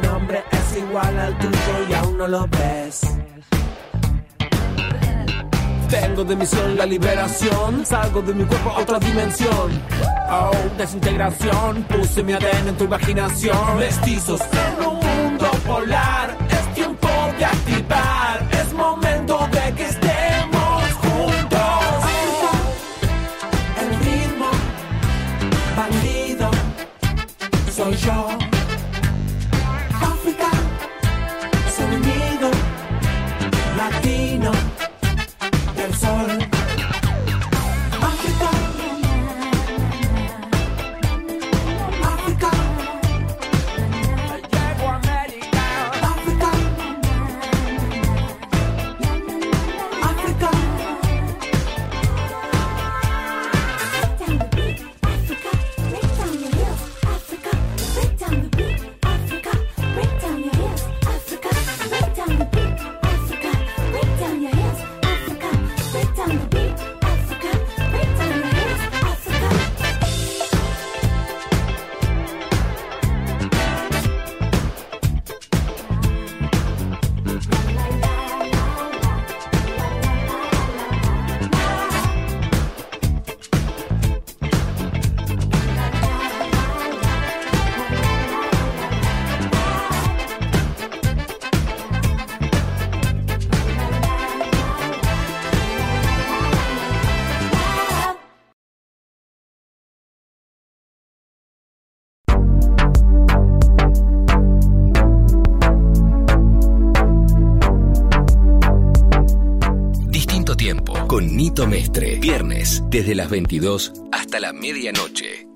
nombre es igual al tuyo y aún no lo ves. Tengo de misión la liberación, salgo de mi cuerpo a otra dimensión. Oh, desintegración, puse mi ADN en tu imaginación. Mestizos en un mundo polar. Mestre, viernes, desde las 22 hasta la medianoche.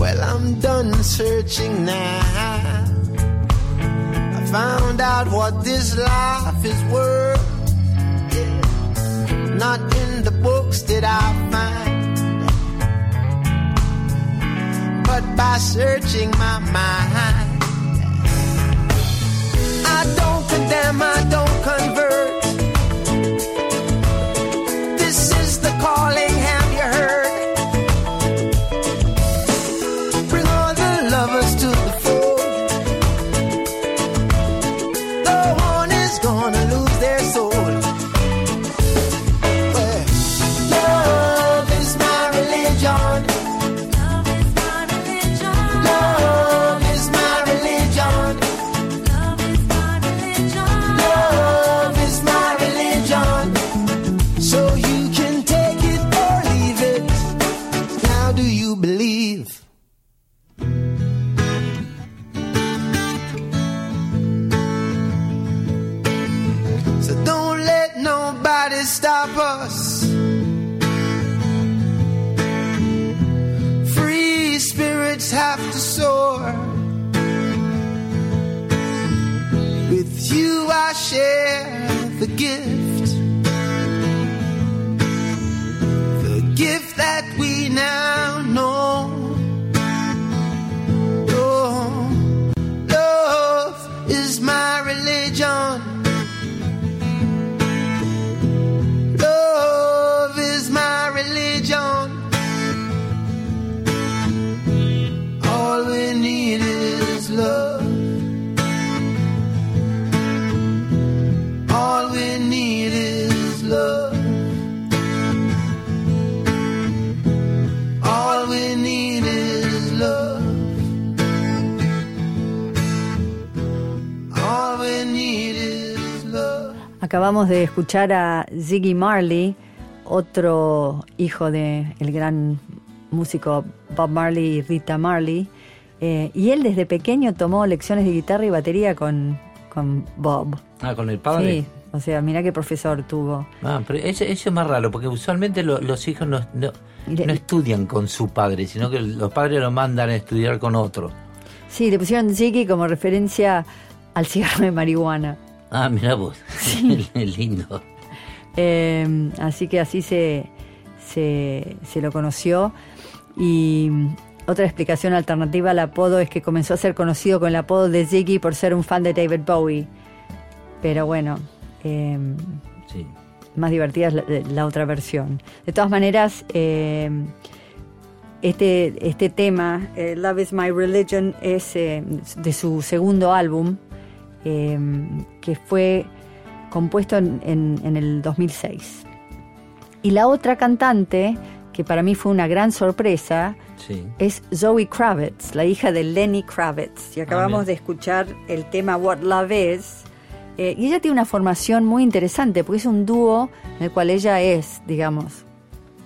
Well, I'm done searching now. I found out what this life is worth. Yeah. Not in the books did I find, but by searching my mind. I don't condemn, I don't. Share Acabamos de escuchar a Ziggy Marley, otro hijo del el gran músico Bob Marley y Rita Marley. eh, y él desde pequeño tomó lecciones de guitarra y batería con, con Bob. Ah, con el padre. Sí, o sea, mira qué profesor tuvo. Ah, pero eso, eso es más raro, porque usualmente lo- los hijos no, no, no estudian con su padre, sino que los padres lo mandan a estudiar con otro. Sí, le pusieron Ziggy como referencia al cigarro de marihuana. Ah, mira vos. Lindo. Eh, así que así se, se, se lo conoció. Y otra explicación alternativa al apodo es que comenzó a ser conocido con el apodo de Ziggy por ser un fan de David Bowie. Pero bueno, eh, Sí. más divertida es la, la otra versión. De todas maneras, eh, este, este tema, eh, Love is My Religion, es eh, de su segundo álbum, eh, que fue compuesto en, en- en el 2006. Y la otra cantante, que para mí fue una gran sorpresa, Sí. es Zoe Kravitz, la hija de Lenny Kravitz. Y acabamos bien. de escuchar el tema What Love Is. Eh, y ella tiene una formación muy interesante, porque es un dúo en el cual ella es, digamos,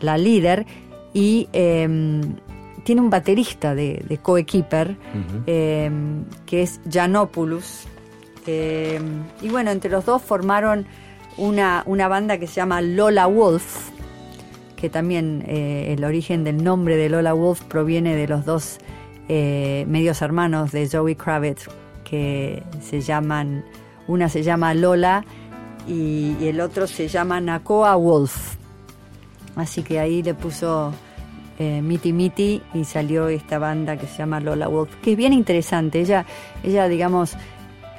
la líder y eh, tiene un baterista de, de coequiper, eh, que es Janopoulos. Y bueno, entre los dos formaron una, una banda que se llama Lola Wolf, que también eh, el origen del nombre de Lola Wolf proviene de los dos eh, medios hermanos de Zoe Kravitz, que se llaman, una se llama Lola y, y el otro se llama Nakoa Wolf. Así que ahí le puso eh, Miti Miti y salió esta banda que se llama Lola Wolf, que es bien interesante. Ella, ella digamos,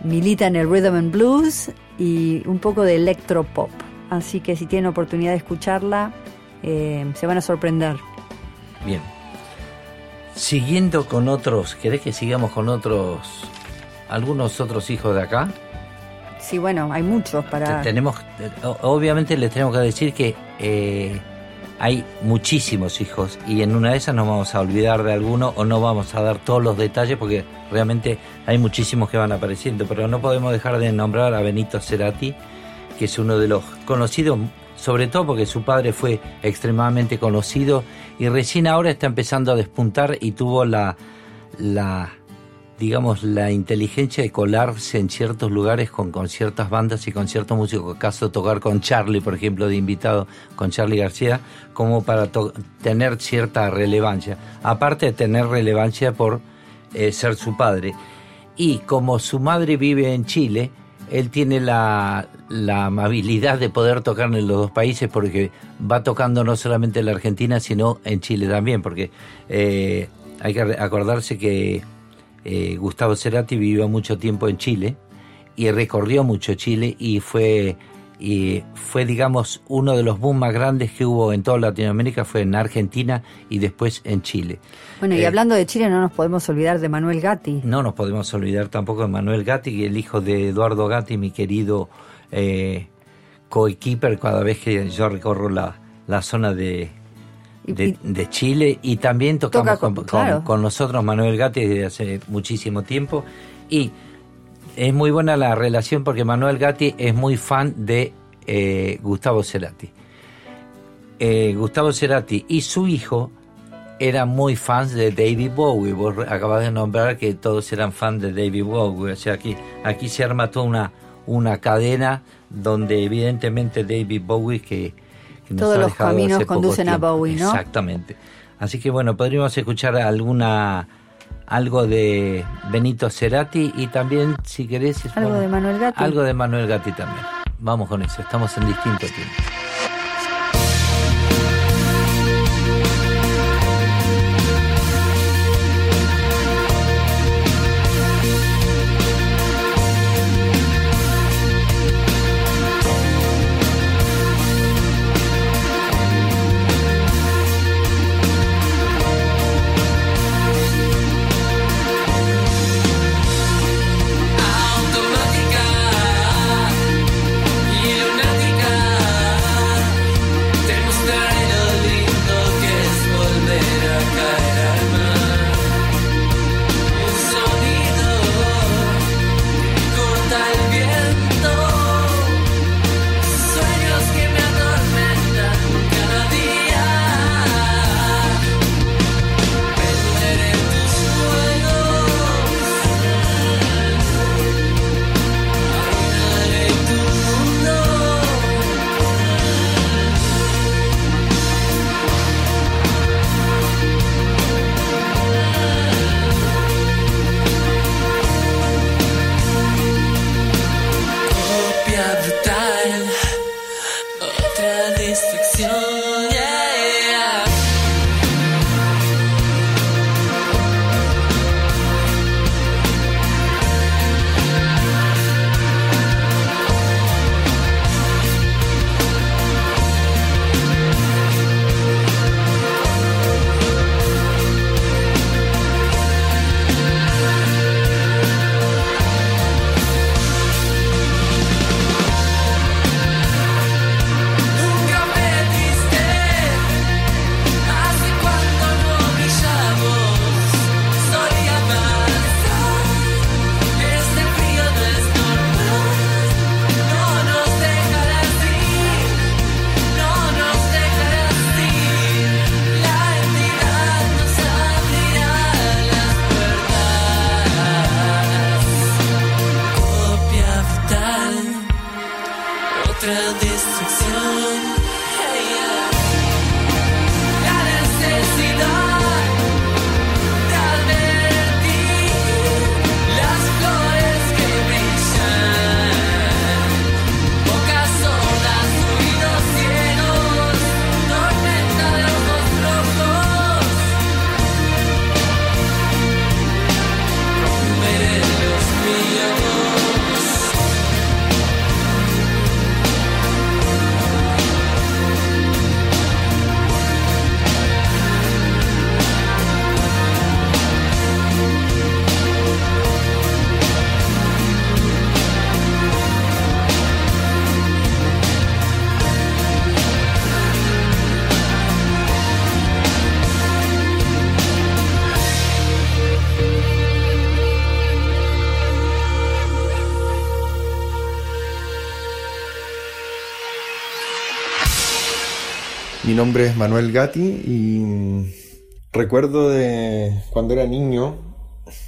milita en el rhythm and blues y un poco de electropop. Así que si tienen oportunidad de escucharla, eh, se van a sorprender. Bien. Siguiendo con otros, ¿querés que sigamos con otros, algunos otros hijos de acá? Sí, bueno, hay muchos para... Tenemos, obviamente les tenemos que decir que eh, hay muchísimos hijos y en una de esas nos vamos a olvidar de alguno o no vamos a dar todos los detalles porque realmente hay muchísimos que van apareciendo, pero no podemos dejar de nombrar a Benito Cerati, que es uno de los conocidos, sobre todo porque su padre fue extremadamente conocido y recién ahora está empezando a despuntar y tuvo la, la digamos, la inteligencia de colarse en ciertos lugares con, con ciertas bandas y con ciertos músicos, caso tocar con Charlie, por ejemplo, de invitado con Charlie García, como para tener cierta relevancia, aparte de tener relevancia por eh, ser su padre. Y como su madre vive en Chile, él tiene la, amabilidad de poder tocar en los dos países porque va tocando no solamente en la Argentina, sino en Chile también, porque eh, hay que acordarse que eh, Gustavo Cerati vivió mucho tiempo en Chile y recorrió mucho Chile y fue y fue digamos uno de los boom más grandes que hubo en toda Latinoamérica fue en Argentina y después en Chile. Bueno, y Eh, hablando de Chile, no nos podemos olvidar de Manuel Gatti. no nos podemos olvidar tampoco de Manuel Gatti, que el hijo de Eduardo Gatti, mi querido eh, coequiper cada vez que yo recorro la, la zona de, de, de Chile y también tocamos Toca con- con, claro. con- con nosotros Manuel Gatti desde hace muchísimo tiempo y es muy buena la relación porque Manuel Gatti es muy fan de eh, Gustavo Cerati. Eh, Gustavo Cerati y su hijo eran muy fans de David Bowie. Vos acabas de nombrar que todos eran fans de David Bowie. O sea, aquí, aquí se arma toda una, una cadena donde evidentemente David Bowie, que que nos Todos ha los caminos hace poco conducen a. Bowie, ¿no? Exactamente. Así que bueno, podríamos escuchar alguna algo de Benito Cerati y también, si querés, Algo bueno, de Manuel Gatti. Algo de Manuel Gatti también. Vamos con eso, estamos en distinto tiempo. Nombre es Manuel Gatti y recuerdo de cuando era niño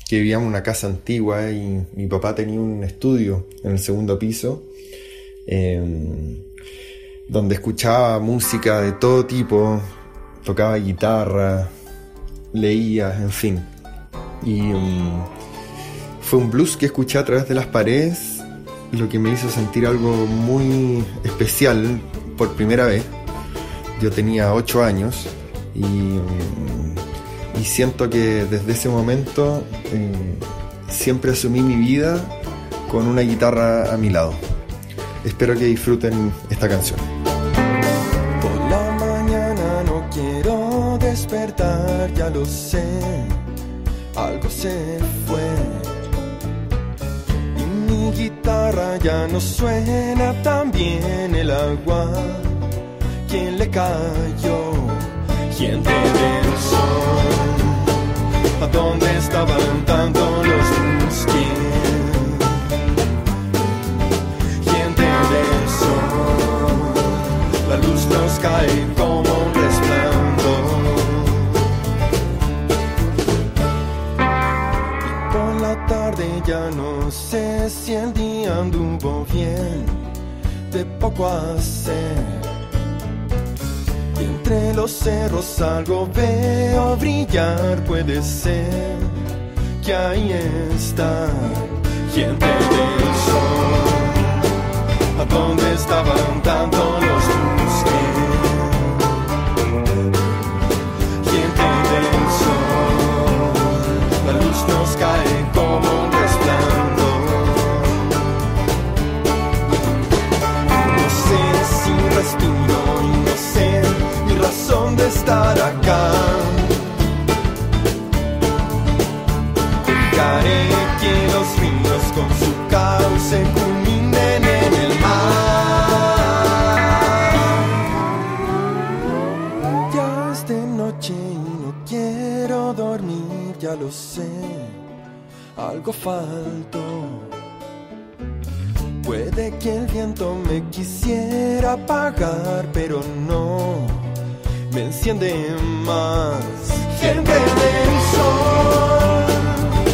que vivíamos en una casa antigua y mi papá tenía un estudio en el segundo piso eh, donde escuchaba música de todo tipo, tocaba guitarra, leía, en fin. Y mm, fue un blues que escuché a través de las paredes, lo que me hizo sentir algo muy especial por primera vez. Yo tenía 8 años y, y siento que desde ese momento eh, siempre asumí mi vida con una guitarra a mi lado. Espero que disfruten esta canción. Por la mañana no quiero despertar, ya lo sé, algo se fue. Y mi guitarra ya no suena tan bien el agua. ¿Quién le cayó? ¿Quién te besó? ¿A dónde estaban tanto los busqué? ¿Quién te besó? La luz nos cae como un resplandor. Y por la tarde ya no sé si el día anduvo bien, de poco hacer. Entre los cerros algo veo brillar, puede ser que ahí está. Gente del sol, ¿a dónde estaban dando lo sé, algo faltó. Puede que el viento me quisiera apagar, pero no me enciende más. Gente del sol,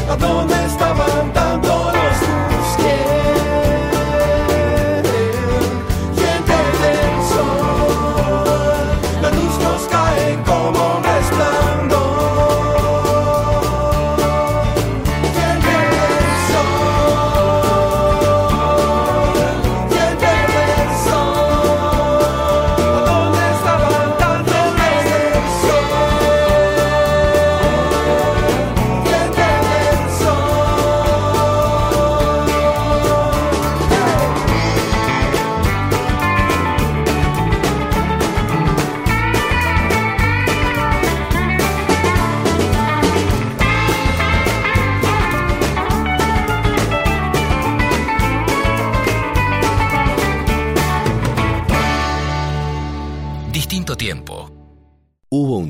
¿a dónde estaban dando los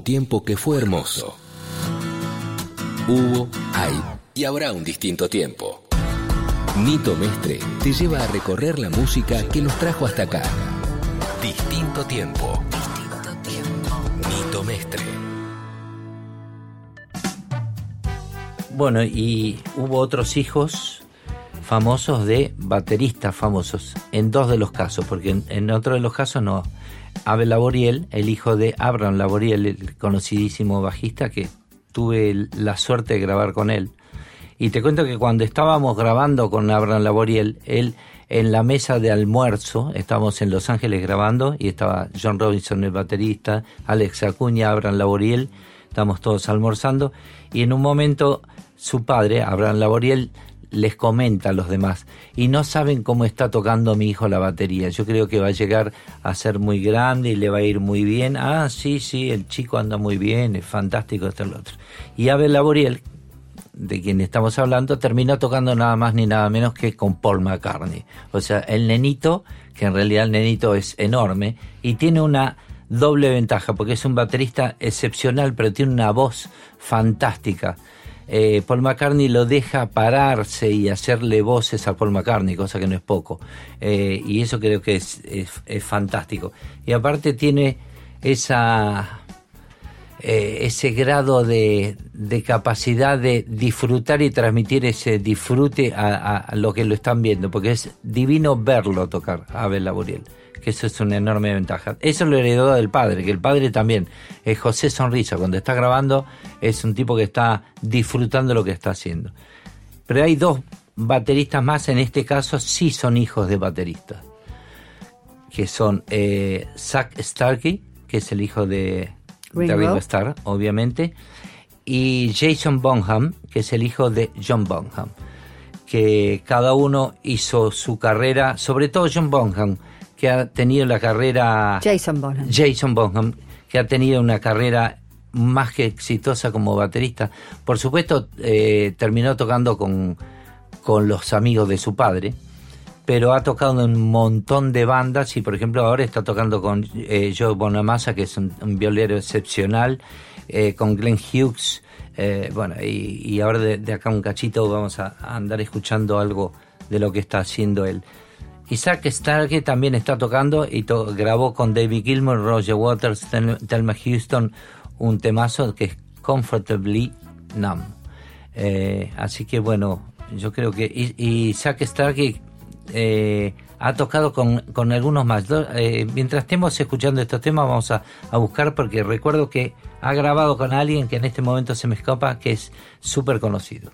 un tiempo que fue hermoso. Hubo, hay y habrá un distinto tiempo. Nito Mestre te lleva a recorrer la música que nos trajo hasta acá. Distinto tiempo. Distinto tiempo. Nito Mestre. Bueno, y hubo otros hijos famosos de bateristas famosos, en dos de los casos, porque en, en otro de los casos no. Abel Laboriel, el hijo de Abraham Laboriel, el conocidísimo bajista que tuve la suerte de grabar con él. Y te cuento que cuando estábamos grabando con Abraham Laboriel, él en la mesa de almuerzo, estábamos en Los Ángeles grabando y estaba John Robinson, el baterista, Alex Acuña, Abraham Laboriel, estábamos todos almorzando y en un momento su padre, Abraham Laboriel, les comenta a los demás y no saben cómo está tocando mi hijo la batería. Yo creo que va a llegar a ser muy grande y le va a ir muy bien. Ah, sí, sí, el chico anda muy bien, es fantástico esto y lo otro. Y Abel Laboriel, de quien estamos hablando, terminó tocando nada más ni nada menos que con Paul McCartney. O sea, el nenito, que en realidad el nenito es enorme y tiene una doble ventaja, porque es un baterista excepcional, pero tiene una voz fantástica. Eh, Paul McCartney lo deja pararse y hacerle voces a Paul McCartney, cosa que no es poco. Eh, y eso creo que es, fantástico. Y aparte tiene esa eh, ese grado de, de capacidad de disfrutar y transmitir ese disfrute a, a- a lo que lo están viendo, porque es divino verlo tocar a Abel Laboriel, que eso es una enorme ventaja. Eso lo heredó del padre, que el padre también es José Sonrisa, cuando está grabando es un tipo que está disfrutando lo que está haciendo. Pero hay dos bateristas más, en este caso sí son hijos de bateristas, que son eh, Zach Starkey, que es el hijo de Ringo. Ringo Starr, obviamente, y Jason Bonham, que es el hijo de John Bonham, que cada uno hizo su carrera, sobre todo John Bonham, que ha tenido la carrera... Jason Bonham. Jason Bonham, que ha tenido una carrera más que exitosa como baterista. Por supuesto, eh, terminó tocando con, con los amigos de su padre, pero ha tocado en un montón de bandas y, por ejemplo, ahora está tocando con eh, Joe Bonamassa, que es un, un violero excepcional, eh, con Glenn Hughes, bueno, y, y ahora de, de acá un cachito vamos a, a andar escuchando algo de lo que está haciendo él. Isaac Starkey también está tocando y to grabó con David Gilmour, Roger Waters, Tel Thelma Houston un temazo que es Comfortably Numb. Eh, así que bueno, yo creo que. Y, y eh, ha tocado con, con algunos más. Eh, mientras estemos escuchando estos temas, vamos a, a, buscar porque recuerdo que ha grabado con alguien que en este momento se me escapa, que es súper conocido.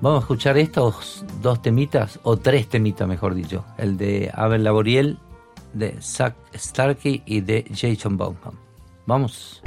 Vamos a escuchar estos dos temitas, o tres temitas mejor dicho, el de Abel Laboriel, de Zach Starkey y de Jason Baumham. Vamos.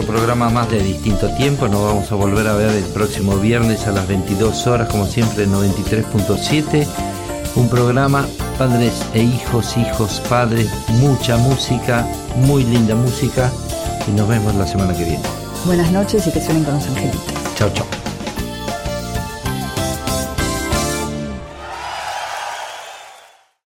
Otro programa más de distinto tiempo. Nos vamos a volver a ver el próximo viernes a las 22 horas, como siempre, en 93.7. Un programa padres e hijos, hijos, padres, mucha música, muy linda música. Y nos vemos la semana que viene. Buenas noches y que suenen con los angelitos. Chao, chao.